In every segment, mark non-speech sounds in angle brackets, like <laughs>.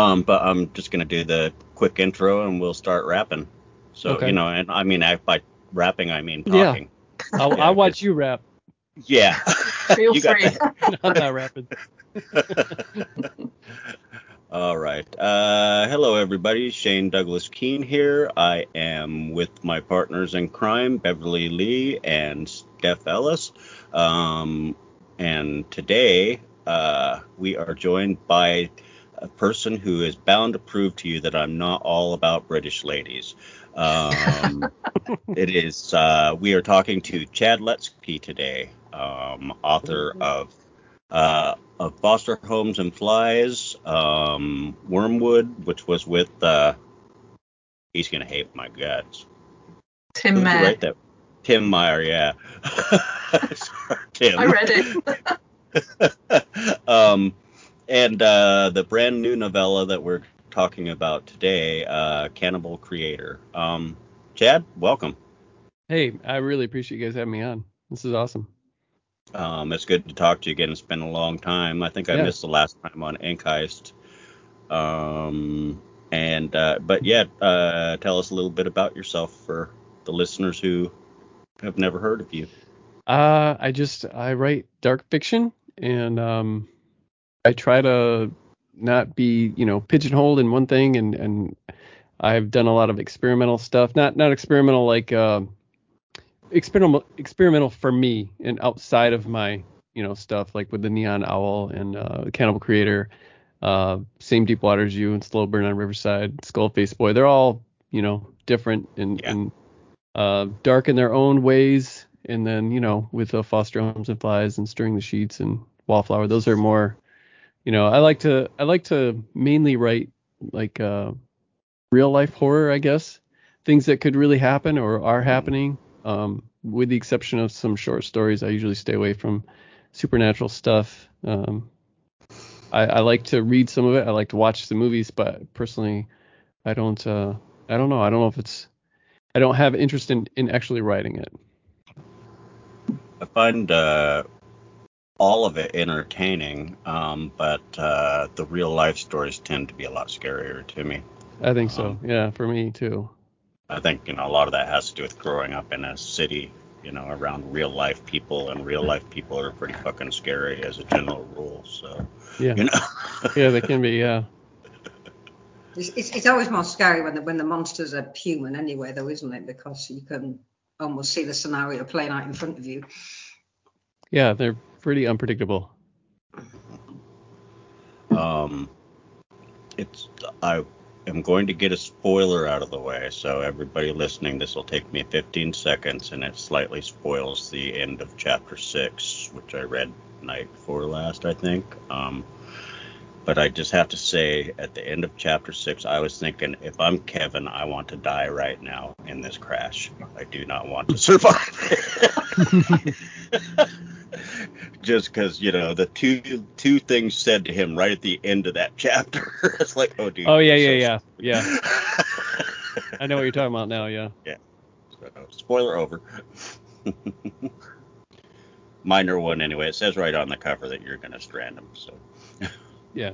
Um, but I'm just gonna do the quick intro and we'll start rapping. So Okay. you know, and I mean, I, by rapping I mean Yeah. talking. I'll, <laughs> Yeah, I'll watch you rap. Yeah. <laughs> Feel You got free. <laughs> I'm not rapping. All right. Uh, hello, everybody. Shane Douglas Keene here. I am with my partners in crime, Beverley Lee and Steph Ellis. Um, and today uh, we are joined by a person who is bound to prove to you that I'm not all about British ladies. Um, <laughs> it is. Uh, we are talking to Chad Lutzke today, um, author of uh, of Foster Homes and Flies, um, Wormwood, which was with. Uh, he's gonna hate my guts. Tim you write that? Tim Meyer, yeah. <laughs> <laughs> Sorry, Tim. I read it. um, and uh, the brand new novella that we're talking about today, uh, Cannibal Creator. Um, Chad, welcome. Hey, I really appreciate you guys having me on. This is awesome. Um, it's good to talk to you again. It's been a long time. I think I Yeah. missed the last time on Ink Heist. Um, and uh, but yeah, uh, tell us a little bit about yourself for the listeners who have never heard of you. Uh, I just I write dark fiction, and um, I try to not be you know pigeonholed in one thing, and and I've done a lot of experimental stuff. Not not experimental like uh, experimental experimental for me and outside of my you know stuff like with the Neon Owl and uh, Cannibal Creator, uh, same Deep Water as you and Slow Burn on Riverside, Skullface Boy. They're all you know different and Yeah. and uh, dark in their own ways. And then you know with uh, Foster Homes and Flies and Stirring the Sheets and Wallflower, those are more you know I like to I like to mainly write like uh, real life horror, I guess, things that could really happen or are happening. Um, with the exception of some short stories, I usually stay away from supernatural stuff. Um, I, I like to read some of it. I like to watch the movies, but personally, I don't. Uh, I don't know. I don't know if it's. I don't have interest in in actually writing it. I find uh, all of it entertaining, um, but uh, the real life stories tend to be a lot scarier to me. I think so. Um, Yeah, for me too. I think you know a lot of that has to do with growing up in a city, you know, around real life people, and real life people are pretty fucking scary as a general rule. So Yeah. you know. <laughs> Yeah, they can be. Yeah. <laughs> It's, it's, it's always more scary when the when the monsters are human anyway, though, isn't it? Because you can almost see the scenario playing out in front of you. Yeah, they're pretty unpredictable. Um, it's I am going to get a spoiler out of the way, so everybody listening, this will take me 15 seconds, and it slightly spoils the end of chapter six, which I read night before last, I think. Um, but I just have to say, at the end of chapter six, I was thinking, if I'm Kevin, I want to die right now in this crash. I do not want to survive. <laughs> <laughs> just because you know the two two things said to him right at the end of that chapter. <laughs> it's like, oh, dude. Oh yeah, yeah, so yeah, yeah. <laughs> I know what you're talking about now. Yeah. Yeah. So, spoiler over. <laughs> Minor one anyway. It says right on the cover that you're gonna strand him. So Yeah.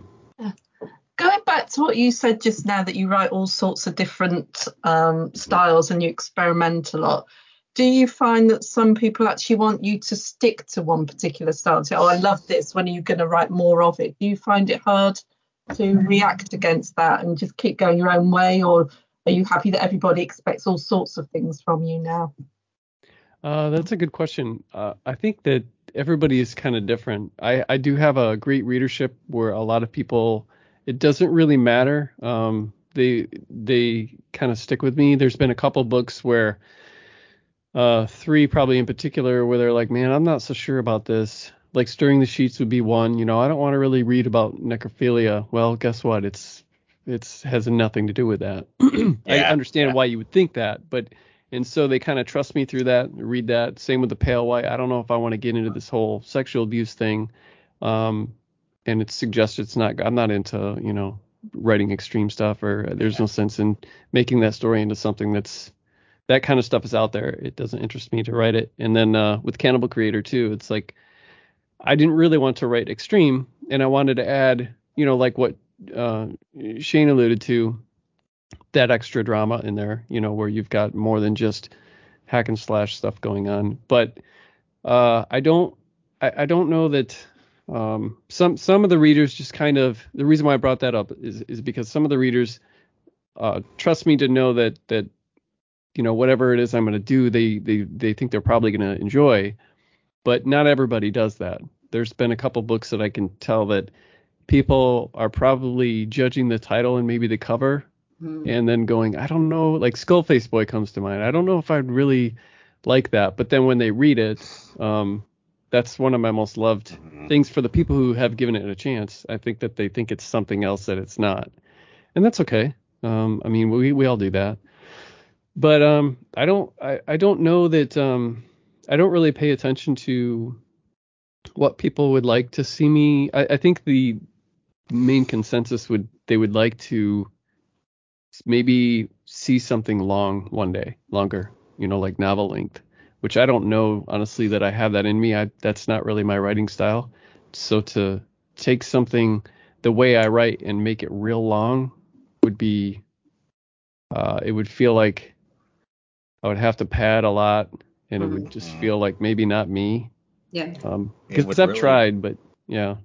Going back to what you said just now, that you write all sorts of different um, styles and you experiment a lot. Do you find that some people actually want you to stick to one particular style? Say, oh, I love this. When are you going to write more of it? Do you find it hard to react against that and just keep going your own way, or are you happy that everybody expects all sorts of things from you now? Uh, that's a good question. Uh, I think that everybody is kind of different. I, I do have a great readership where a lot of people, it doesn't really matter. Um, they they kind of stick with me. There's been a couple books where, uh, three probably in particular, where they're like, man, I'm not so sure about this. Like stirring the sheets would be one. You know, I don't want to really read about necrophilia. Well, guess what? It's it's has nothing to do with that. <clears throat> I understand yeah. why you would think that, but and so they kind of trust me through that, read that. Same with the pale white. I don't know if I want to get into this whole sexual abuse thing. Um, and it's suggested it's not. I'm not into you know writing extreme stuff, or there's no sense in making that story into something that's that kind of stuff is out there. It doesn't interest me to write it. And then uh, with Cannibal Creator too, it's like I didn't really want to write extreme, and I wanted to add, you know, like what uh, Shane alluded to, that extra drama in there, you know, where you've got more than just hack and slash stuff going on. But uh, I don't, I, I, don't know that um, some some of the readers just kind of the reason why I brought that up is is because some of the readers uh, trust me to know that that you know whatever it is I'm going to do, they they they think they're probably going to enjoy, but not everybody does that. There's been a couple books that I can tell that people are probably judging the title and maybe the cover mm. and then going, I don't know, like Skullface Boy comes to mind. I don't know if I'd really like that. But then when they read it, um, that's one of my most loved mm-hmm. things for the people who have given it a chance. I think that they think it's something else that it's not. And that's okay. Um, I mean, we, we all do that. But um, I don't I, I don't know that um, I don't really pay attention to what people would like to see me. I, I think the main consensus would they would like to maybe see something long one day, longer, you know, like novel length, which I don't know honestly that I have that in me. I that's not really my writing style. So to take something the way I write and make it real long would be uh, it would feel like I would have to pad a lot and it would just mm-hmm. feel like maybe not me. Yeah. Um, because I've really, tried, but yeah.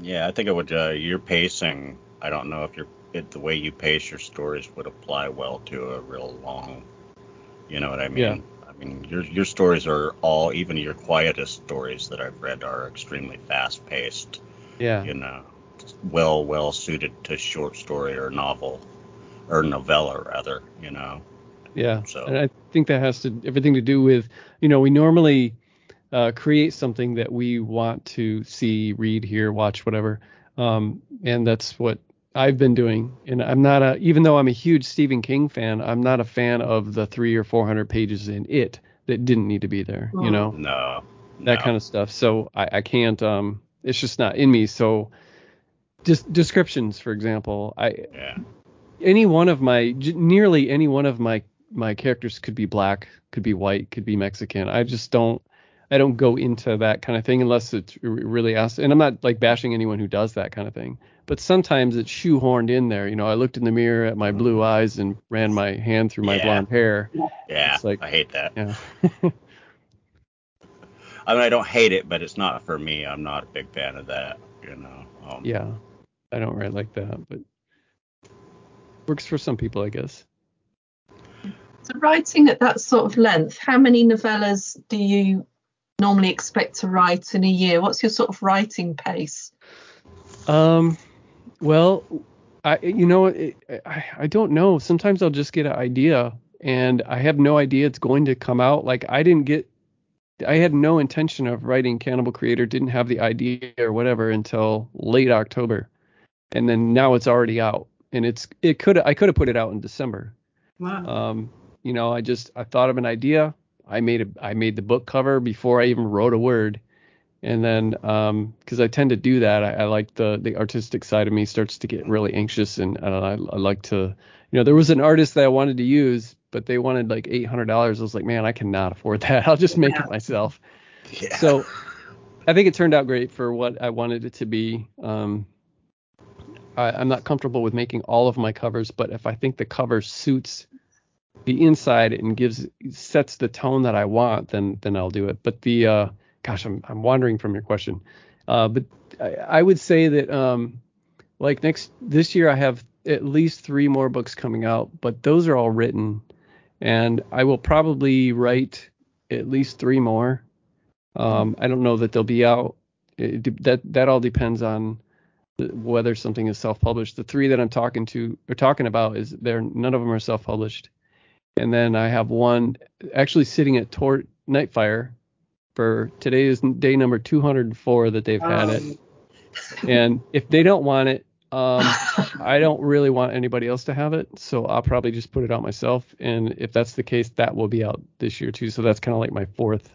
Yeah, I think it would. Uh, your pacing. I don't know if your it, the way you pace your stories would apply well to a real long. You know what I mean? Yeah. I mean, your your stories are all, even your quietest stories that I've read are extremely fast paced. Yeah. You know, well well suited to short story or novel, or novella rather. You know. Yeah. So. And I think that has to everything to do with you know we normally uh, create something that we want to see, read, hear, watch, whatever. Um, and that's what I've been doing. And I'm not a, even though I'm a huge Stephen King fan, I'm not a fan of the three or 400 pages in it that didn't need to be there, you know? No. That no. kind of stuff. So I, I can't, um, it's just not in me. So just descriptions, for example, I, yeah. any one of my, nearly any one of my, my characters could be black, could be white, could be Mexican. I just don't, I don't go into that kind of thing unless it's really asked. And I'm not like bashing anyone who does that kind of thing, but sometimes it's shoehorned in there. You know, I looked in the mirror at my blue eyes and ran my hand through my yeah. blonde hair. Yeah, it's like, I hate that. Yeah. <laughs> I mean, I don't hate it, but it's not for me. I'm not a big fan of that. You know. Um, yeah, I don't write like that, but works for some people, I guess. So writing at that sort of length, how many novellas do you normally expect to write in a year? What's your sort of writing pace? Um, well, I you know it, I I don't know. Sometimes I'll just get an idea and I have no idea it's going to come out. Like I didn't get I had no intention of writing Cannibal Creator, didn't have the idea or whatever until late October. And then now it's already out. And it's it could I could have put it out in December. Wow. Um, you know, I just I thought of an idea, I made a I made the book cover before I even wrote a word, and then um because I tend to do that, I, I, like the the artistic side of me starts to get really anxious, and I, I, I like to you know there was an artist that I wanted to use, but they wanted like eight hundred dollars. I was like, man, I cannot afford that. <laughs> I'll just make it myself. Yeah. So I think it turned out great for what I wanted it to be. Um, I, am not comfortable with making all of my covers, but if I think the cover suits the inside and gives sets the tone that I want, then then I'll do it. But the uh, gosh, I'm I'm wandering from your question. Uh, but I, I, would say that um, like next this year I have at least three more books coming out, but those are all written, and I will probably write at least three more. Um, I don't know that they'll be out. It, that that all depends on whether something is self-published. The three that I'm talking to or talking about is there none of them are self-published and then I have one actually sitting at Tor- Nightfire for today is day number 204 that they've had um. it. And if they don't want it, um, <laughs> I don't really want anybody else to have it, so I'll probably just put it out myself. And if that's the case, that will be out this year too. So that's kind of like my fourth.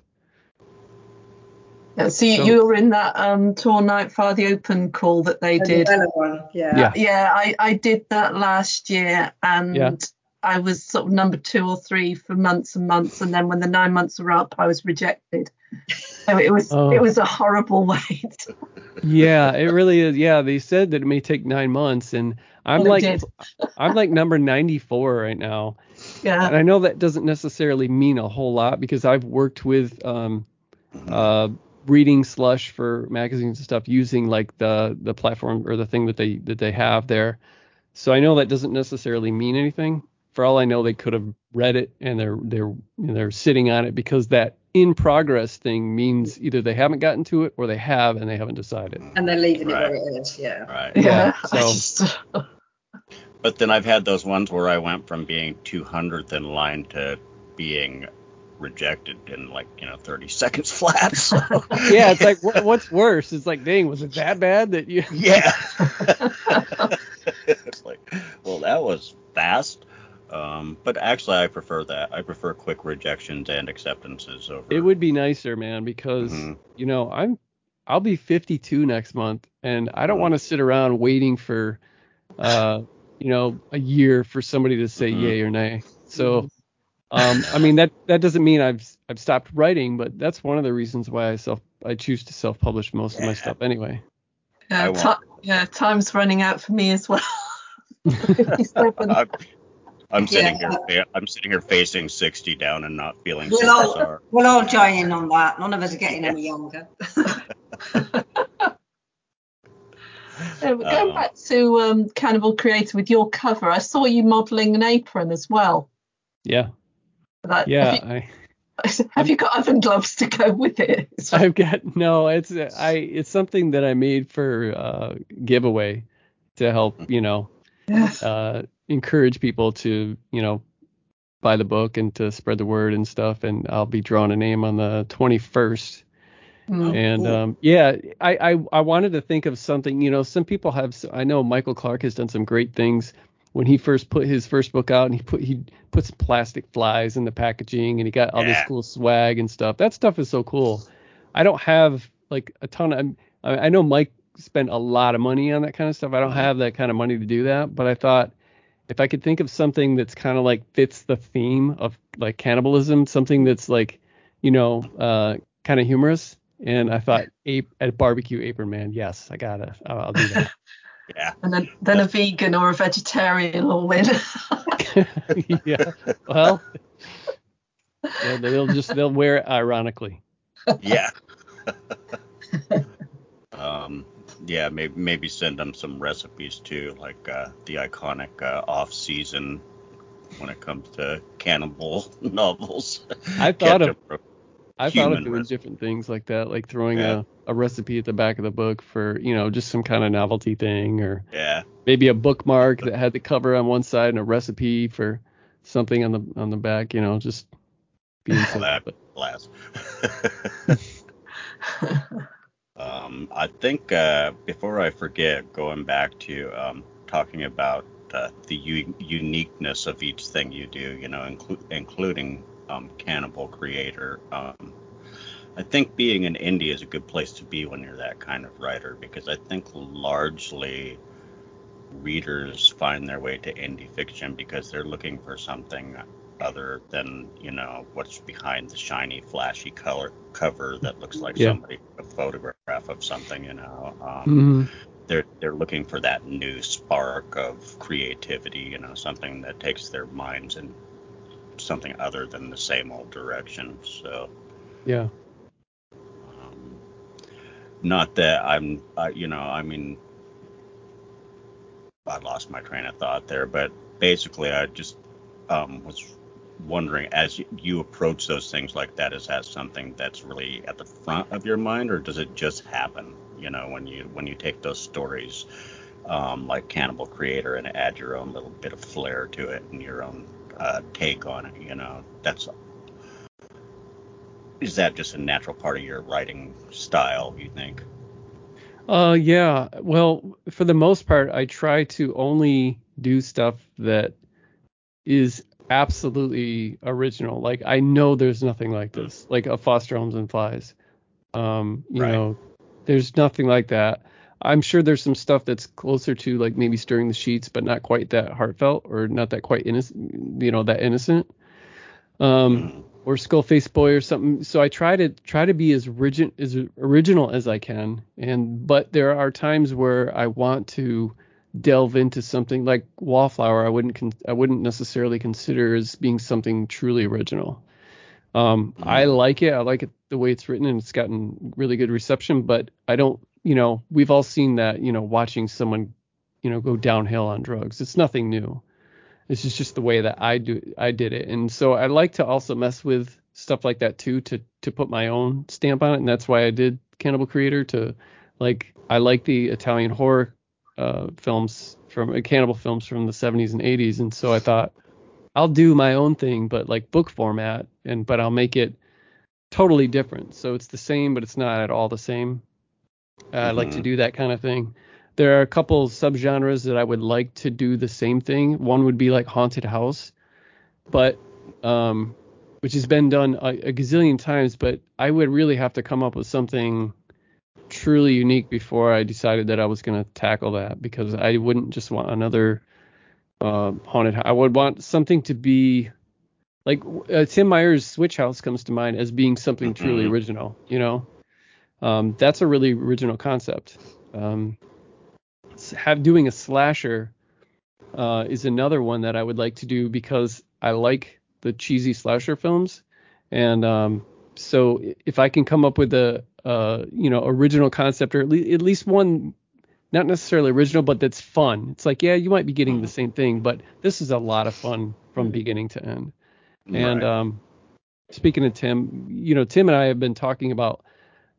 Yeah, so, so you're in that um, Tor Nightfire, the open call that they did. One. Yeah. yeah. Yeah, I, I did that last year, and yeah I was sort of number two or three for months and months, and then when the nine months were up, I was rejected. So it was Oh. it was a horrible <laughs> wait. Yeah, it really is. Yeah, they said that it may take nine months, and I'm like. I'm like number 94 right now, Yeah, and. I know that doesn't necessarily mean a whole lot because I've worked with um, uh, reading slush for magazines and stuff using like the the platform or the thing that they that they have there. So I know that doesn't necessarily mean anything. For all I know, they could have read it and they're they're they're sitting on it because that in progress thing means either they haven't gotten to it or they have and they haven't decided. And they're leaving Right. it where it is. Yeah. Right. Yeah. Yeah, so- <laughs> But then I've had those ones where I went from being 200th in line to being rejected in like you know 30 <laughs> seconds flat. So Yeah, it's like wh- what's worse? It's like, dang, was it that bad that you? <laughs> yeah. it's like, well, that was fast. Um, but actually, I prefer that. I prefer quick rejections and acceptances over. It would be nicer, man, because Mhm. you know I'm I'll be 52 next month, and I don't want to sit around waiting for, uh, you know, a year for somebody to say Mhm. yay or nay. So, um, I mean that that doesn't mean I've I've stopped writing, but that's one of the reasons why I self I choose to self-publish most of my stuff anyway. yeah, I ti- want- yeah, time's running out for me as well. <laughs> <laughs> <laughs> I'm, I'm sitting Yeah. here. I'm sitting here facing 60 down and not feeling We'll all, sorry. we'll all join in on that. None of us are getting any younger. <laughs> Yeah, but going Um, back to um, Cannibal Creator with your cover, I saw you modelling an apron as well. Yeah, That, yeah. Have I you, <laughs> have you got oven gloves to go with it? <laughs> I've got no. It's I. It's something that I made for uh, giveaway to help you know uh, encourage people to you know buy the book and to spread the word and stuff. And I'll be drawing a name on the 21st. Mm. And cool. um, yeah, I, I I wanted to think of something. You know, some people have. I know Michael Clark has done some great things. When he first put his first book out, and he put he put some plastic flies in the packaging, and he got all this cool swag and stuff. That stuff is so cool. I don't have like a ton of. I, I know Mike spent a lot of money on that kind of stuff. I don't have that kind of money to do that, but I thought if I could think of something that's kind of like fits the theme of like cannibalism, something that's like, you know, uh, kind of humorous. And I thought <laughs> ape at barbecue apron man, yes, I gotta, I'll, I'll do that. <laughs> Yeah. And then, then a vegan or a vegetarian will win. <laughs> yeah. Well, yeah, they'll just they'll wear it ironically. Yeah. um, yeah, maybe maybe send them some recipes too, like uh, the iconic uh, off-season when it comes to cannibal <laughs> novels. I thought of I thought of doing recipe. different things like that, like throwing Yeah. a, a recipe at the back of the book for, you know, just some kind of novelty thing or Yeah. maybe a bookmark that had the cover on one side and a recipe for something on the on the back, you know, just being <laughs> Well, that blast. <laughs> um, I think uh, before I forget, going back to um, talking about uh, the u- uniqueness of each thing you do, you know, inclu- including um, Cannibal Creator. Um, I think being in indie is a good place to be when you're that kind of writer because I think largely readers find their way to indie fiction because they're looking for something other than you know what's behind the shiny flashy color cover that looks like Yeah. somebody a photograph of something you know um, Mhm. they're they're looking for that new spark of creativity you know something that takes their minds in something other than the same old direction so yeah. um, not that I'm, I, you know, I mean, I lost my train of thought there, but basically, I just um, was wondering as you, approach those things like that, is that something that's really at the front of your mind, or does it just happen? You know, when you when you take those stories um, like Cannibal Creator and add your own little bit of flair to it and your own uh, take on it, you know, that's is that just a natural part of your writing style? You think? Uh yeah. Well, for the most part, I try to only do stuff that is absolutely original. Like I know there's nothing like this. Like a Foster Homes and Flies. Um, you Right. know, there's nothing like that. I'm sure there's some stuff that's closer to like maybe stirring the sheets, but not quite that heartfelt or not that quite innocent, you know, that innocent. Um, or Skullface Boy or something. So I try to try to be as rigid as original as I can. And but there are times where I want to delve into something like Wallflower. I wouldn't con- I wouldn't necessarily consider as being something truly original. Um, I like it. I like it the way it's written, and it's gotten really good reception. But I don't, you know, we've all seen that, you know, watching someone, you know, go downhill on drugs. It's nothing new. This is just the way that I do I did it. And so I like to also mess with stuff like that too to to put my own stamp on it. And that's why I did Cannibal Creator to like I like the Italian horror uh, films from uh, cannibal films from the 70s and 80s. And so I thought I'll do my own thing, but like book format, and but I'll make it totally different. So it's the same, but it's not at all the same. Uh, I like to Mhm. do that kind of thing. There are a couple subgenres that I would like to do the same thing. One would be like haunted house, but um, which has been done a, a gazillion times. But I would really have to come up with something truly unique before I decided that I was going to tackle that because I wouldn't just want another uh, haunted. I would want something to be like uh, Tim Meyer's Switch House comes to mind as being something truly Mhm. original. You know, um, that's a really original concept. Um, have doing a slasher uh, is another one that I would like to do because I like the cheesy slasher films, and um, so if I can come up with a uh, you know original concept or at, le- at least one not necessarily original but that's fun it's like yeah you might be getting the same thing but this is a lot of fun from beginning to end and Right. um, speaking of Tim, you know, Tim and I have been talking about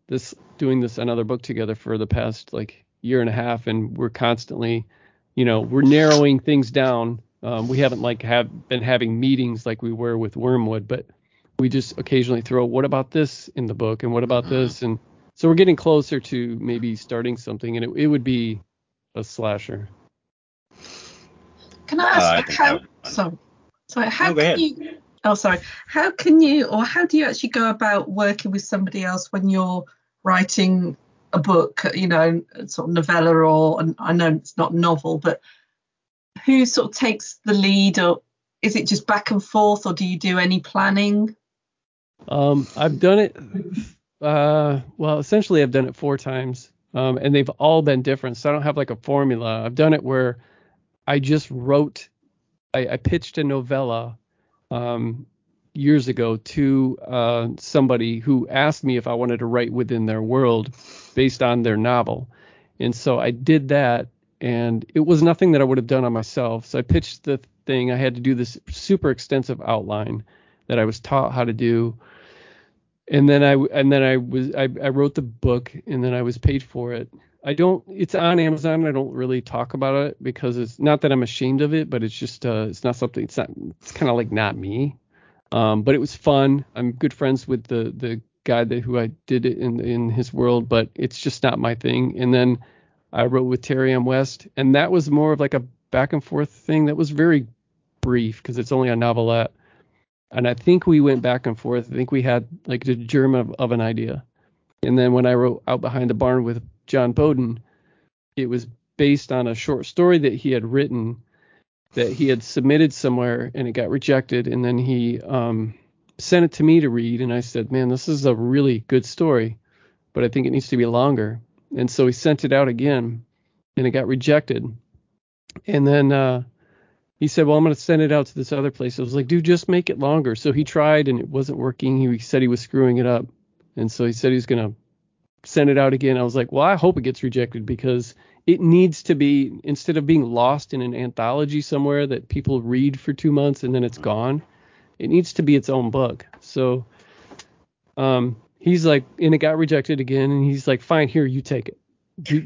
this, doing this another book together for the past like year and a half, and we're constantly, you know, we're narrowing things down. Um, we haven't like have been having meetings like we were with Wormwood, but we just occasionally throw, what about this in the book, and what about this, and so we're getting closer to maybe starting something, and it, it would be a slasher. Can I Uh, ask I think how? would be. Sorry, sorry. How No, can you? Oh, sorry. How can you, or how do you actually go about working with somebody else when you're writing a book? You know, sort of novella, or and I know it's not novel, but who sort of takes the lead, or is it just back and forth, or do you do any planning? Um, I've done it. Uh, well, essentially, I've done it four times, um, and they've all been different. So I don't have like a formula. I've done it where I just wrote, I, I pitched a novella um, years ago to uh, somebody who asked me if I wanted to write within their world based on their novel, and so I did that, and it was nothing that I would have done on myself. So I pitched the thing. I had to do this super extensive outline that I was taught how to do and then I and then I was I, I wrote the book and then I was paid for it. I don't it's on Amazon. I don't really talk about it because it's not that I'm ashamed of it, but it's just uh it's not something it's not it's kind of like not me. Um but it was fun. I'm good friends with the the guy that who I did it in in his world, but it's just not my thing. And then I wrote with Terry M. West and that was more of like a back and forth thing that was very brief because it's only a novelette and I think we went back and forth. I think we had like the germ of, of an idea. And then when I wrote Out Behind the Barn with John Boden, it was based on a short story that he had written that he had submitted somewhere and it got rejected. And then he um, sent it to me to read. And I said, man, this is a really good story, but I think it needs to be longer. And so he sent it out again and it got rejected. And then uh, he said, Well, I'm going to send it out to this other place. I was like, Dude, just make it longer. So he tried and it wasn't working. He said he was screwing it up. And so he said he's going to send it out again. I was like, Well, I hope it gets rejected because it needs to be, instead of being lost in an anthology somewhere that people read for two months and then it's gone, it needs to be its own book. So um, he's like, and it got rejected again. And he's like, Fine, here, you take it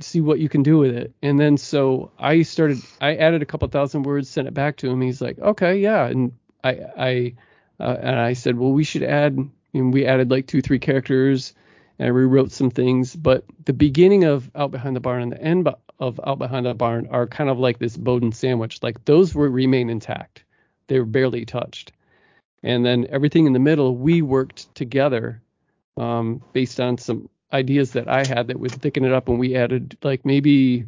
see what you can do with it. And then so I started, I added a couple thousand words, sent it back to him. He's like, okay, yeah. And I, I, uh, and I said, well, we should add, and we added like two, three characters and I rewrote some things. But the beginning of Out Behind the Barn and the end of Out Behind the Barn are kind of like this Boden sandwich. Like those were remain intact. They were barely touched. And then everything in the middle, we worked together um, based on some ideas that I had that would thicken it up, and we added like maybe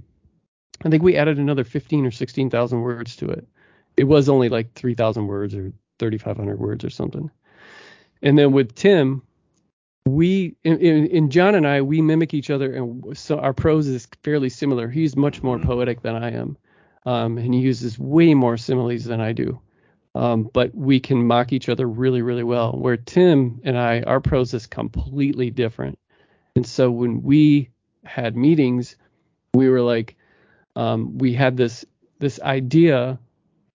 I think we added another 15 or 16,000 words to it. It was only like 3,000 words or 3,500 words or something. And then with Tim, we in, in, John and I we mimic each other, and so our prose is fairly similar. He's much more Mm-hmm. poetic than I am, um, and he uses way more similes than I do. Um, but we can mock each other really, really well. Where Tim and I, our prose is completely different. And so when we had meetings, we were like, um, we had this this idea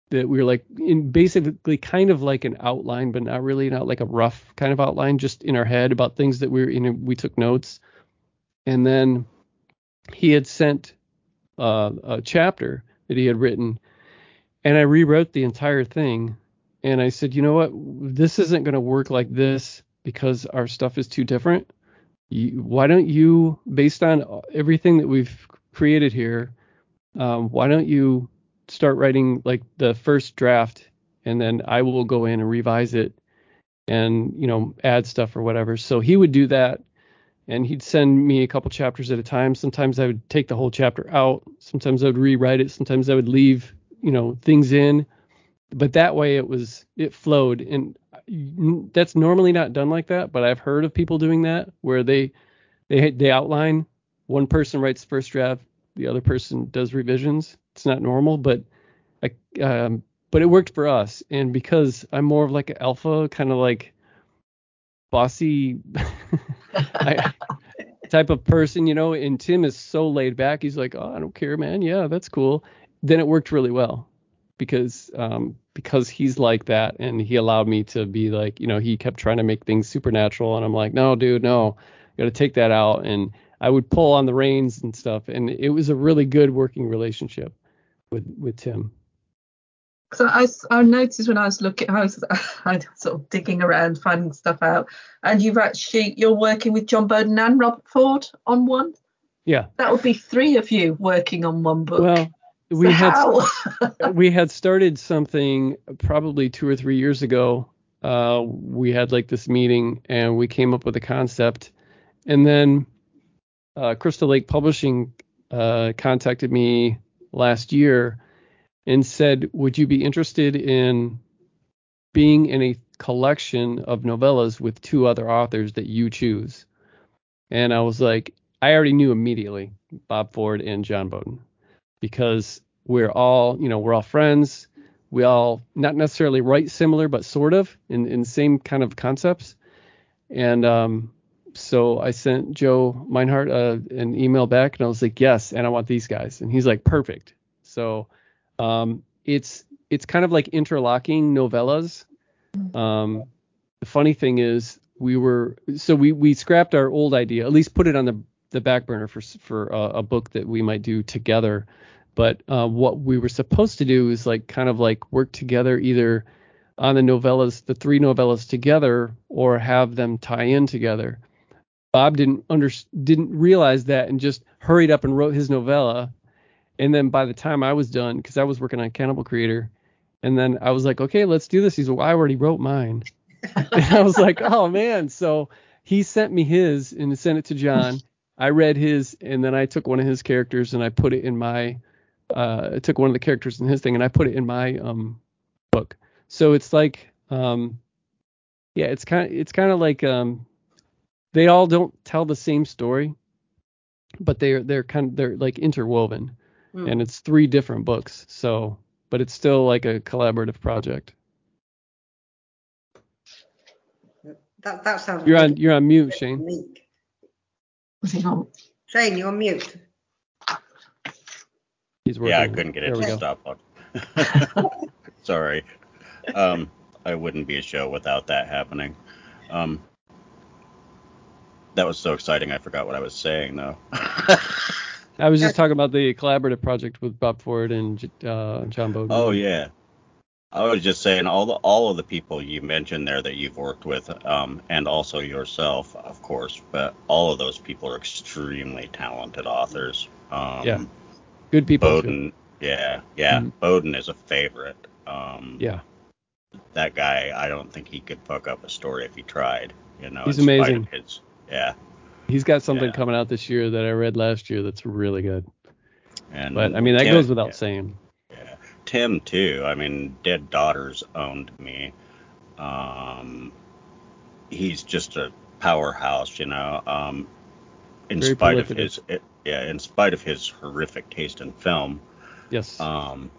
that we were like in basically kind of like an outline, but not really, not like a rough kind of outline, just in our head about things that we were, know, we took notes. And then he had sent uh, a chapter that he had written, and I rewrote the entire thing. And I said, you know what, this isn't going to work like this because our stuff is too different. Why don't you, based on everything that we've created here, um, why don't you start writing like the first draft and then I will go in and revise it and you know add stuff or whatever. So he would do that and he'd send me a couple chapters at a time. Sometimes I would take the whole chapter out, sometimes I would rewrite it, sometimes I would leave, you know, things in. But that way it was it flowed and that's normally not done like that, but I've heard of people doing that where they they they outline one person writes first draft, the other person does revisions. It's not normal, but I, um, but it worked for us. And because I'm more of like an alpha, kind of like bossy <laughs> I, type of person, you know, and Tim is so laid back. He's like, oh, I don't care, man. Yeah, that's cool. Then it worked really well because um, because he's like that, and he allowed me to be like, you know, he kept trying to make things supernatural, and I'm like, no, dude, no, got to take that out. And I would pull on the reins and stuff, and it was a really good working relationship with with Tim. So I, I noticed when I was looking, I was, <laughs> I was sort of digging around, finding stuff out, and you've actually you're working with John Boden and Robert Ford on one. Yeah. That would be three of you working on one book. Well, we So had <laughs> we had started something probably two or three years ago. Uh, we had like this meeting and we came up with a concept, and then uh, Crystal Lake Publishing uh, contacted me last year and said, "Would you be interested in being in a collection of novellas with two other authors that you choose?" And I was like, I already knew immediately Bob Ford and John Boden because we're all, you know, we're all friends. We all not necessarily write similar, but sort of in, in same kind of concepts. And um, so I sent Joe Mynhardt uh, an email back, and I was like, yes, and I want these guys. And he's like, perfect. So um, it's it's kind of like interlocking novellas. Um, the funny thing is, we were so we we scrapped our old idea, at least put it on the the back burner for for uh, a book that we might do together. But uh, what we were supposed to do is like kind of like work together either on the novellas, the three novellas together, or have them tie in together. Bob didn't under didn't realize that and just hurried up and wrote his novella. And then by the time I was done, because I was working on Cannibal Creator, and then I was like, okay, let's do this. He's like, well, I already wrote mine. <laughs> and I was like, oh man. So he sent me his and sent it to John. <laughs> I read his and then I took one of his characters and I put it in my uh I took one of the characters in his thing and I put it in my um book. So it's like um yeah, it's kind of it's kind of like um they all don't tell the same story, but they're they're kind of they're like interwoven Hmm. and it's three different books. So but it's still like a collaborative project. That that sounds. You're on you're on mute, Shane. unique. You know, Shane, you're on mute. He's. Yeah, I couldn't get it we to go. stop. on. <laughs> Sorry. Um, I wouldn't be a show without that happening. Um, that was so exciting. I forgot what I was saying though. <laughs> I was just talking about the collaborative project with Bob Ford and uh, John Boden. oh yeah. I was just saying all the all of the people you mentioned there that you've worked with, um, and also yourself, of course, but all of those people are extremely talented authors. Um, Yeah. Good people. too. Boden, yeah, yeah, Mhm. Boden is a favorite. Um, Yeah. that guy, I don't think he could fuck up a story if he tried. You know, He's amazing. His, yeah. he's got something Yeah. coming out this year that I read last year that's really good. And But I mean, that Tim- goes without yeah, saying. Tim too. I mean, Dead Daughters owned me. Um, he's just a powerhouse, you know. Um, in Very spite of his, it, yeah, in spite of his horrific taste in film, Yes. um,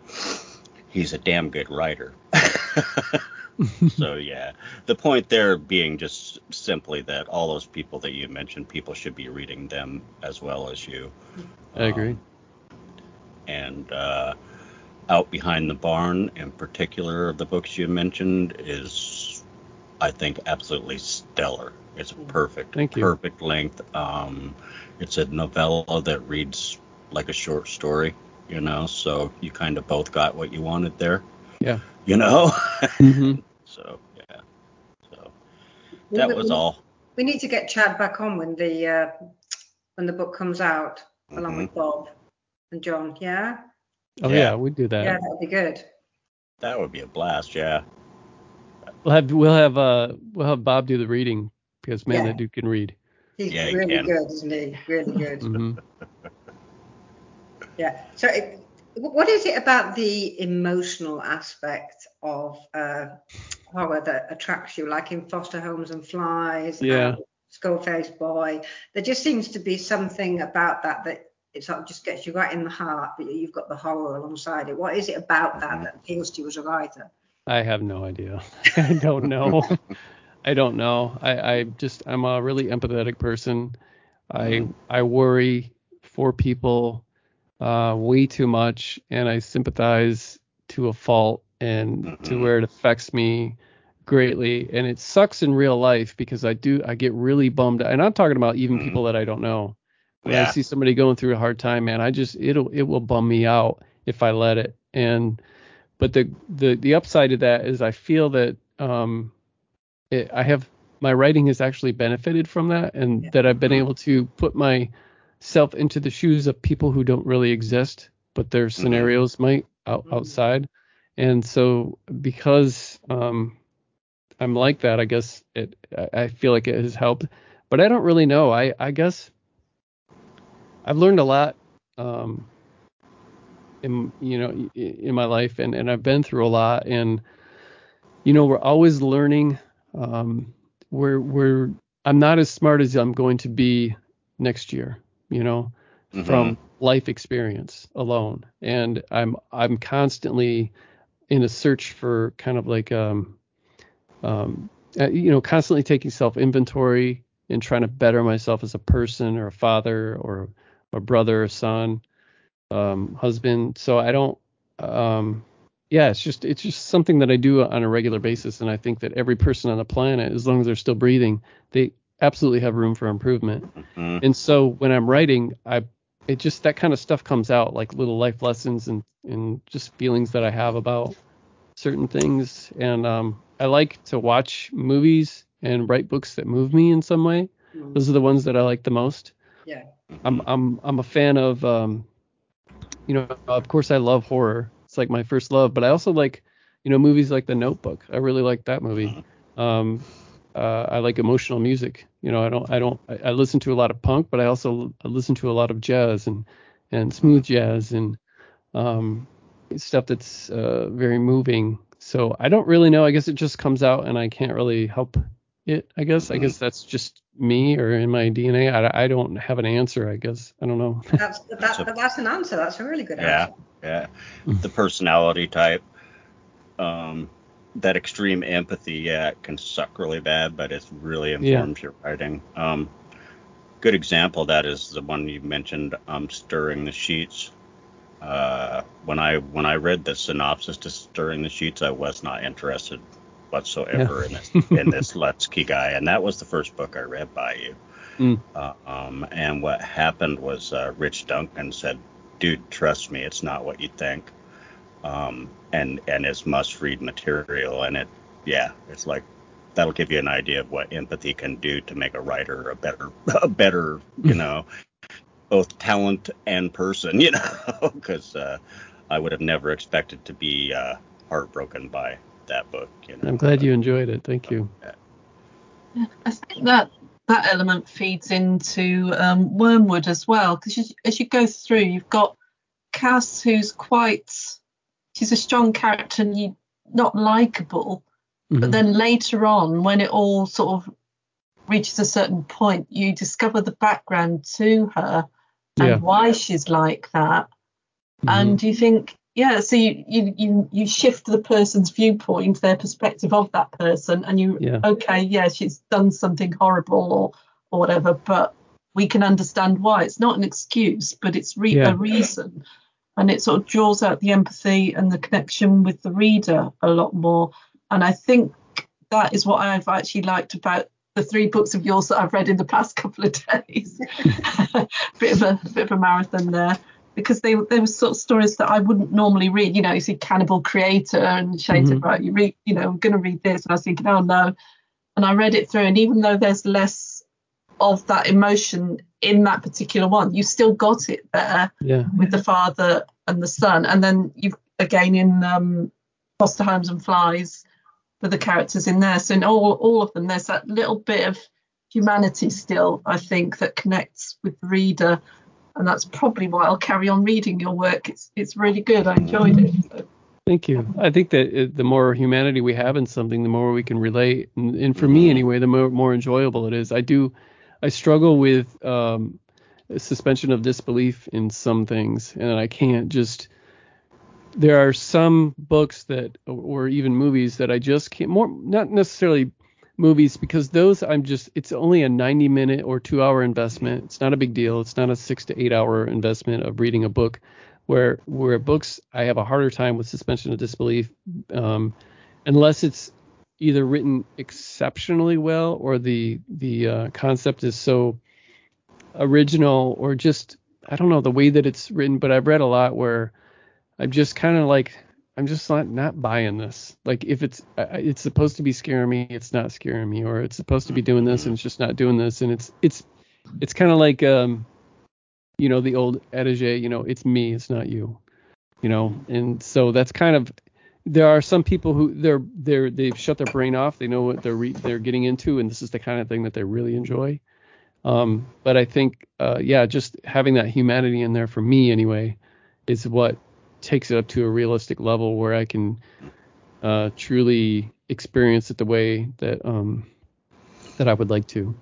he's a damn good writer. <laughs> so yeah, the point there being just simply that all those people that you mentioned, people should be reading them as well as you. I agree. Um, and uh, out behind the barn, in particular, of the books you mentioned, is I think absolutely stellar. It's perfect, Thank you. perfect length. Um, it's a novella that reads like a short story, you know. So you kind of both got what you wanted there, Yeah. you know. hmm <laughs> so yeah, so that we- was we- all. We need to get Chad back on when the uh, when the book comes out, along Mhm. with Bob and John. Yeah, Oh Yeah. yeah, we do that. yeah, that would be good. That would be a blast, yeah. We'll have we'll have uh we'll have Bob do the reading because man, Yeah. that dude can read. He's Yeah, he really can. good, isn't he? Really good. <laughs> hmm Yeah. So, it, what is it about the emotional aspect of uh, horror that attracts you? Like in Foster Homes and Flies, Yeah. and Skullface Boy, there just seems to be something about that that it sort of just gets you right in the heart, but you've got the horror alongside it. What is it about that Mhm. that appeals to you as a writer? I have no idea. <laughs> I don't know. <laughs> I don't know. I, I just I'm a really empathetic person. I Mhm. I worry for people uh, way too much, and I sympathize to a fault, and to Mhm. where it affects me greatly. And it sucks in real life because I do I get really bummed. And I'm talking about even people that I don't know. When I see somebody going through a hard time, man, I just it'll it will bum me out if I let it. And but the the the upside of that is I feel that um it, I have my writing has actually benefited from that and Yeah. that I've been able to put myself into the shoes of people who don't really exist but their scenarios might out, Mhm. outside and so because um I'm like that I guess it I I feel like it has helped but I don't really know I I guess I've learned a lot um in you know in my life and and I've been through a lot and you know we're always learning um we're we're I'm not as smart as I'm going to be next year you know Mhm. from life experience alone and I'm I'm constantly in a search for kind of like um um uh, you know constantly taking self inventory and trying to better myself as a person or a father or a brother or son um husband so I don't um yeah it's just it's just something that I do on a regular basis and I think that every person on the planet as long as they're still breathing they absolutely have room for improvement Mhm. and so when I'm writing, I it just that kind of stuff comes out like little life lessons and and just feelings that I have about certain things. And um, I like to watch movies and write books that move me in some way. Mm, Those are the ones that I like the most. Yeah. I'm I'm I'm a fan of um, you know, of course I love horror. It's like my first love, but I also like, you know, movies like The Notebook. I really like that movie. Um, uh, I like emotional music. You know, I don't I don't I, I listen to a lot of punk, but I also I listen to a lot of jazz and and smooth jazz and um, stuff that's uh, very moving. So I don't really know. I guess it just comes out, and I can't really help it. I guess I guess that's just me or in my DNA. I, I don't have an answer. I guess I don't know. That's That's <laughs> a- that's an answer. That's a really good Yeah, answer. yeah. The personality type, um, that extreme empathy, yeah, it can suck really bad, but it really informs your writing. Um, good example of that is the one you mentioned, um, stirring the sheets. Uh, when I when I read the synopsis to stirring the sheets, I was not interested whatsoever in this in this <laughs> Lutzke guy, and that was the first book I read by you. Mm. Uh, um, and what happened was uh, Rich Duncan said, "Dude, trust me, it's not what you think." Um, and and it's must-read material, and it, yeah, it's like that'll give you an idea of what empathy can do to make a writer a better, <laughs> a better, you know, both talent and person, <laughs> you know, because uh, I would have never expected to be uh, heartbroken by that book. You know, I'm glad you enjoyed it. Thank you. Yeah, I think that that element feeds into um, Wormwood as well, because as you go through, you've got Cass, who's quite, she's a strong character and you not likable, mm-hmm. but then later on, when it all sort of reaches a certain point, you discover the background to her and yeah. why she's like that, mm-hmm. and you think, yeah, so you, you you you shift the person's viewpoint, their perspective of that person, and you yeah. okay, yeah, she's done something horrible or or whatever, but we can understand why. It's not an excuse, but it's re- yeah. a reason, and it sort of draws out the empathy and the connection with the reader a lot more. And I think that is what I've actually liked about the three books of yours that I've read in the past couple of <laughs> days. <laughs> bit of a bit of a marathon there because they they were sort of stories that I wouldn't normally read. You know, you see Cannibal Creator and Shane mm-hmm. right, you read, you know, I'm going to read this, and I was thinking, oh no, and I read it through, and even though there's less of that emotion in that particular one, you still got it there yeah. with the father and the son, and then you again in um, Foster Homes and Flies with the characters in there. So in all all of them, there's that little bit of humanity still, I think, that connects with the reader and that's probably why I'll carry on reading your work. It's it's really good. I enjoyed it. So. Thank you. I think that it, the more humanity we have in something, the more we can relate, and, and for me anyway, the more, more enjoyable it is. I do, I struggle with um, suspension of disbelief in some things, and I can't just. There are some books that, or even movies that I just can't. More, not necessarily movies because those I'm just it's only a 90 minute or 2 hour investment. It's not a big deal. It's not a 6 to 8 hour investment of reading a book where where books I have a harder time with suspension of disbelief um, unless it's either written exceptionally well or the the uh, concept is so original or just I don't know the way that it's written but I've read a lot where I'm just kind of like I'm just not not buying this. Like if it's it's supposed to be scaring me, it's not scaring me, or it's supposed to be doing this and it's just not doing this, and it's it's it's kind of like um you know the old adage, you know, it's me, it's not you, you know, and so that's kind of there are some people who they're they're they've shut their brain off, they know what they're re- they're getting into, and this is the kind of thing that they really enjoy. Um, but I think uh, yeah, just having that humanity in there for me anyway is what takes it up to a realistic level where I can uh, truly experience it the way that um, that I would like to.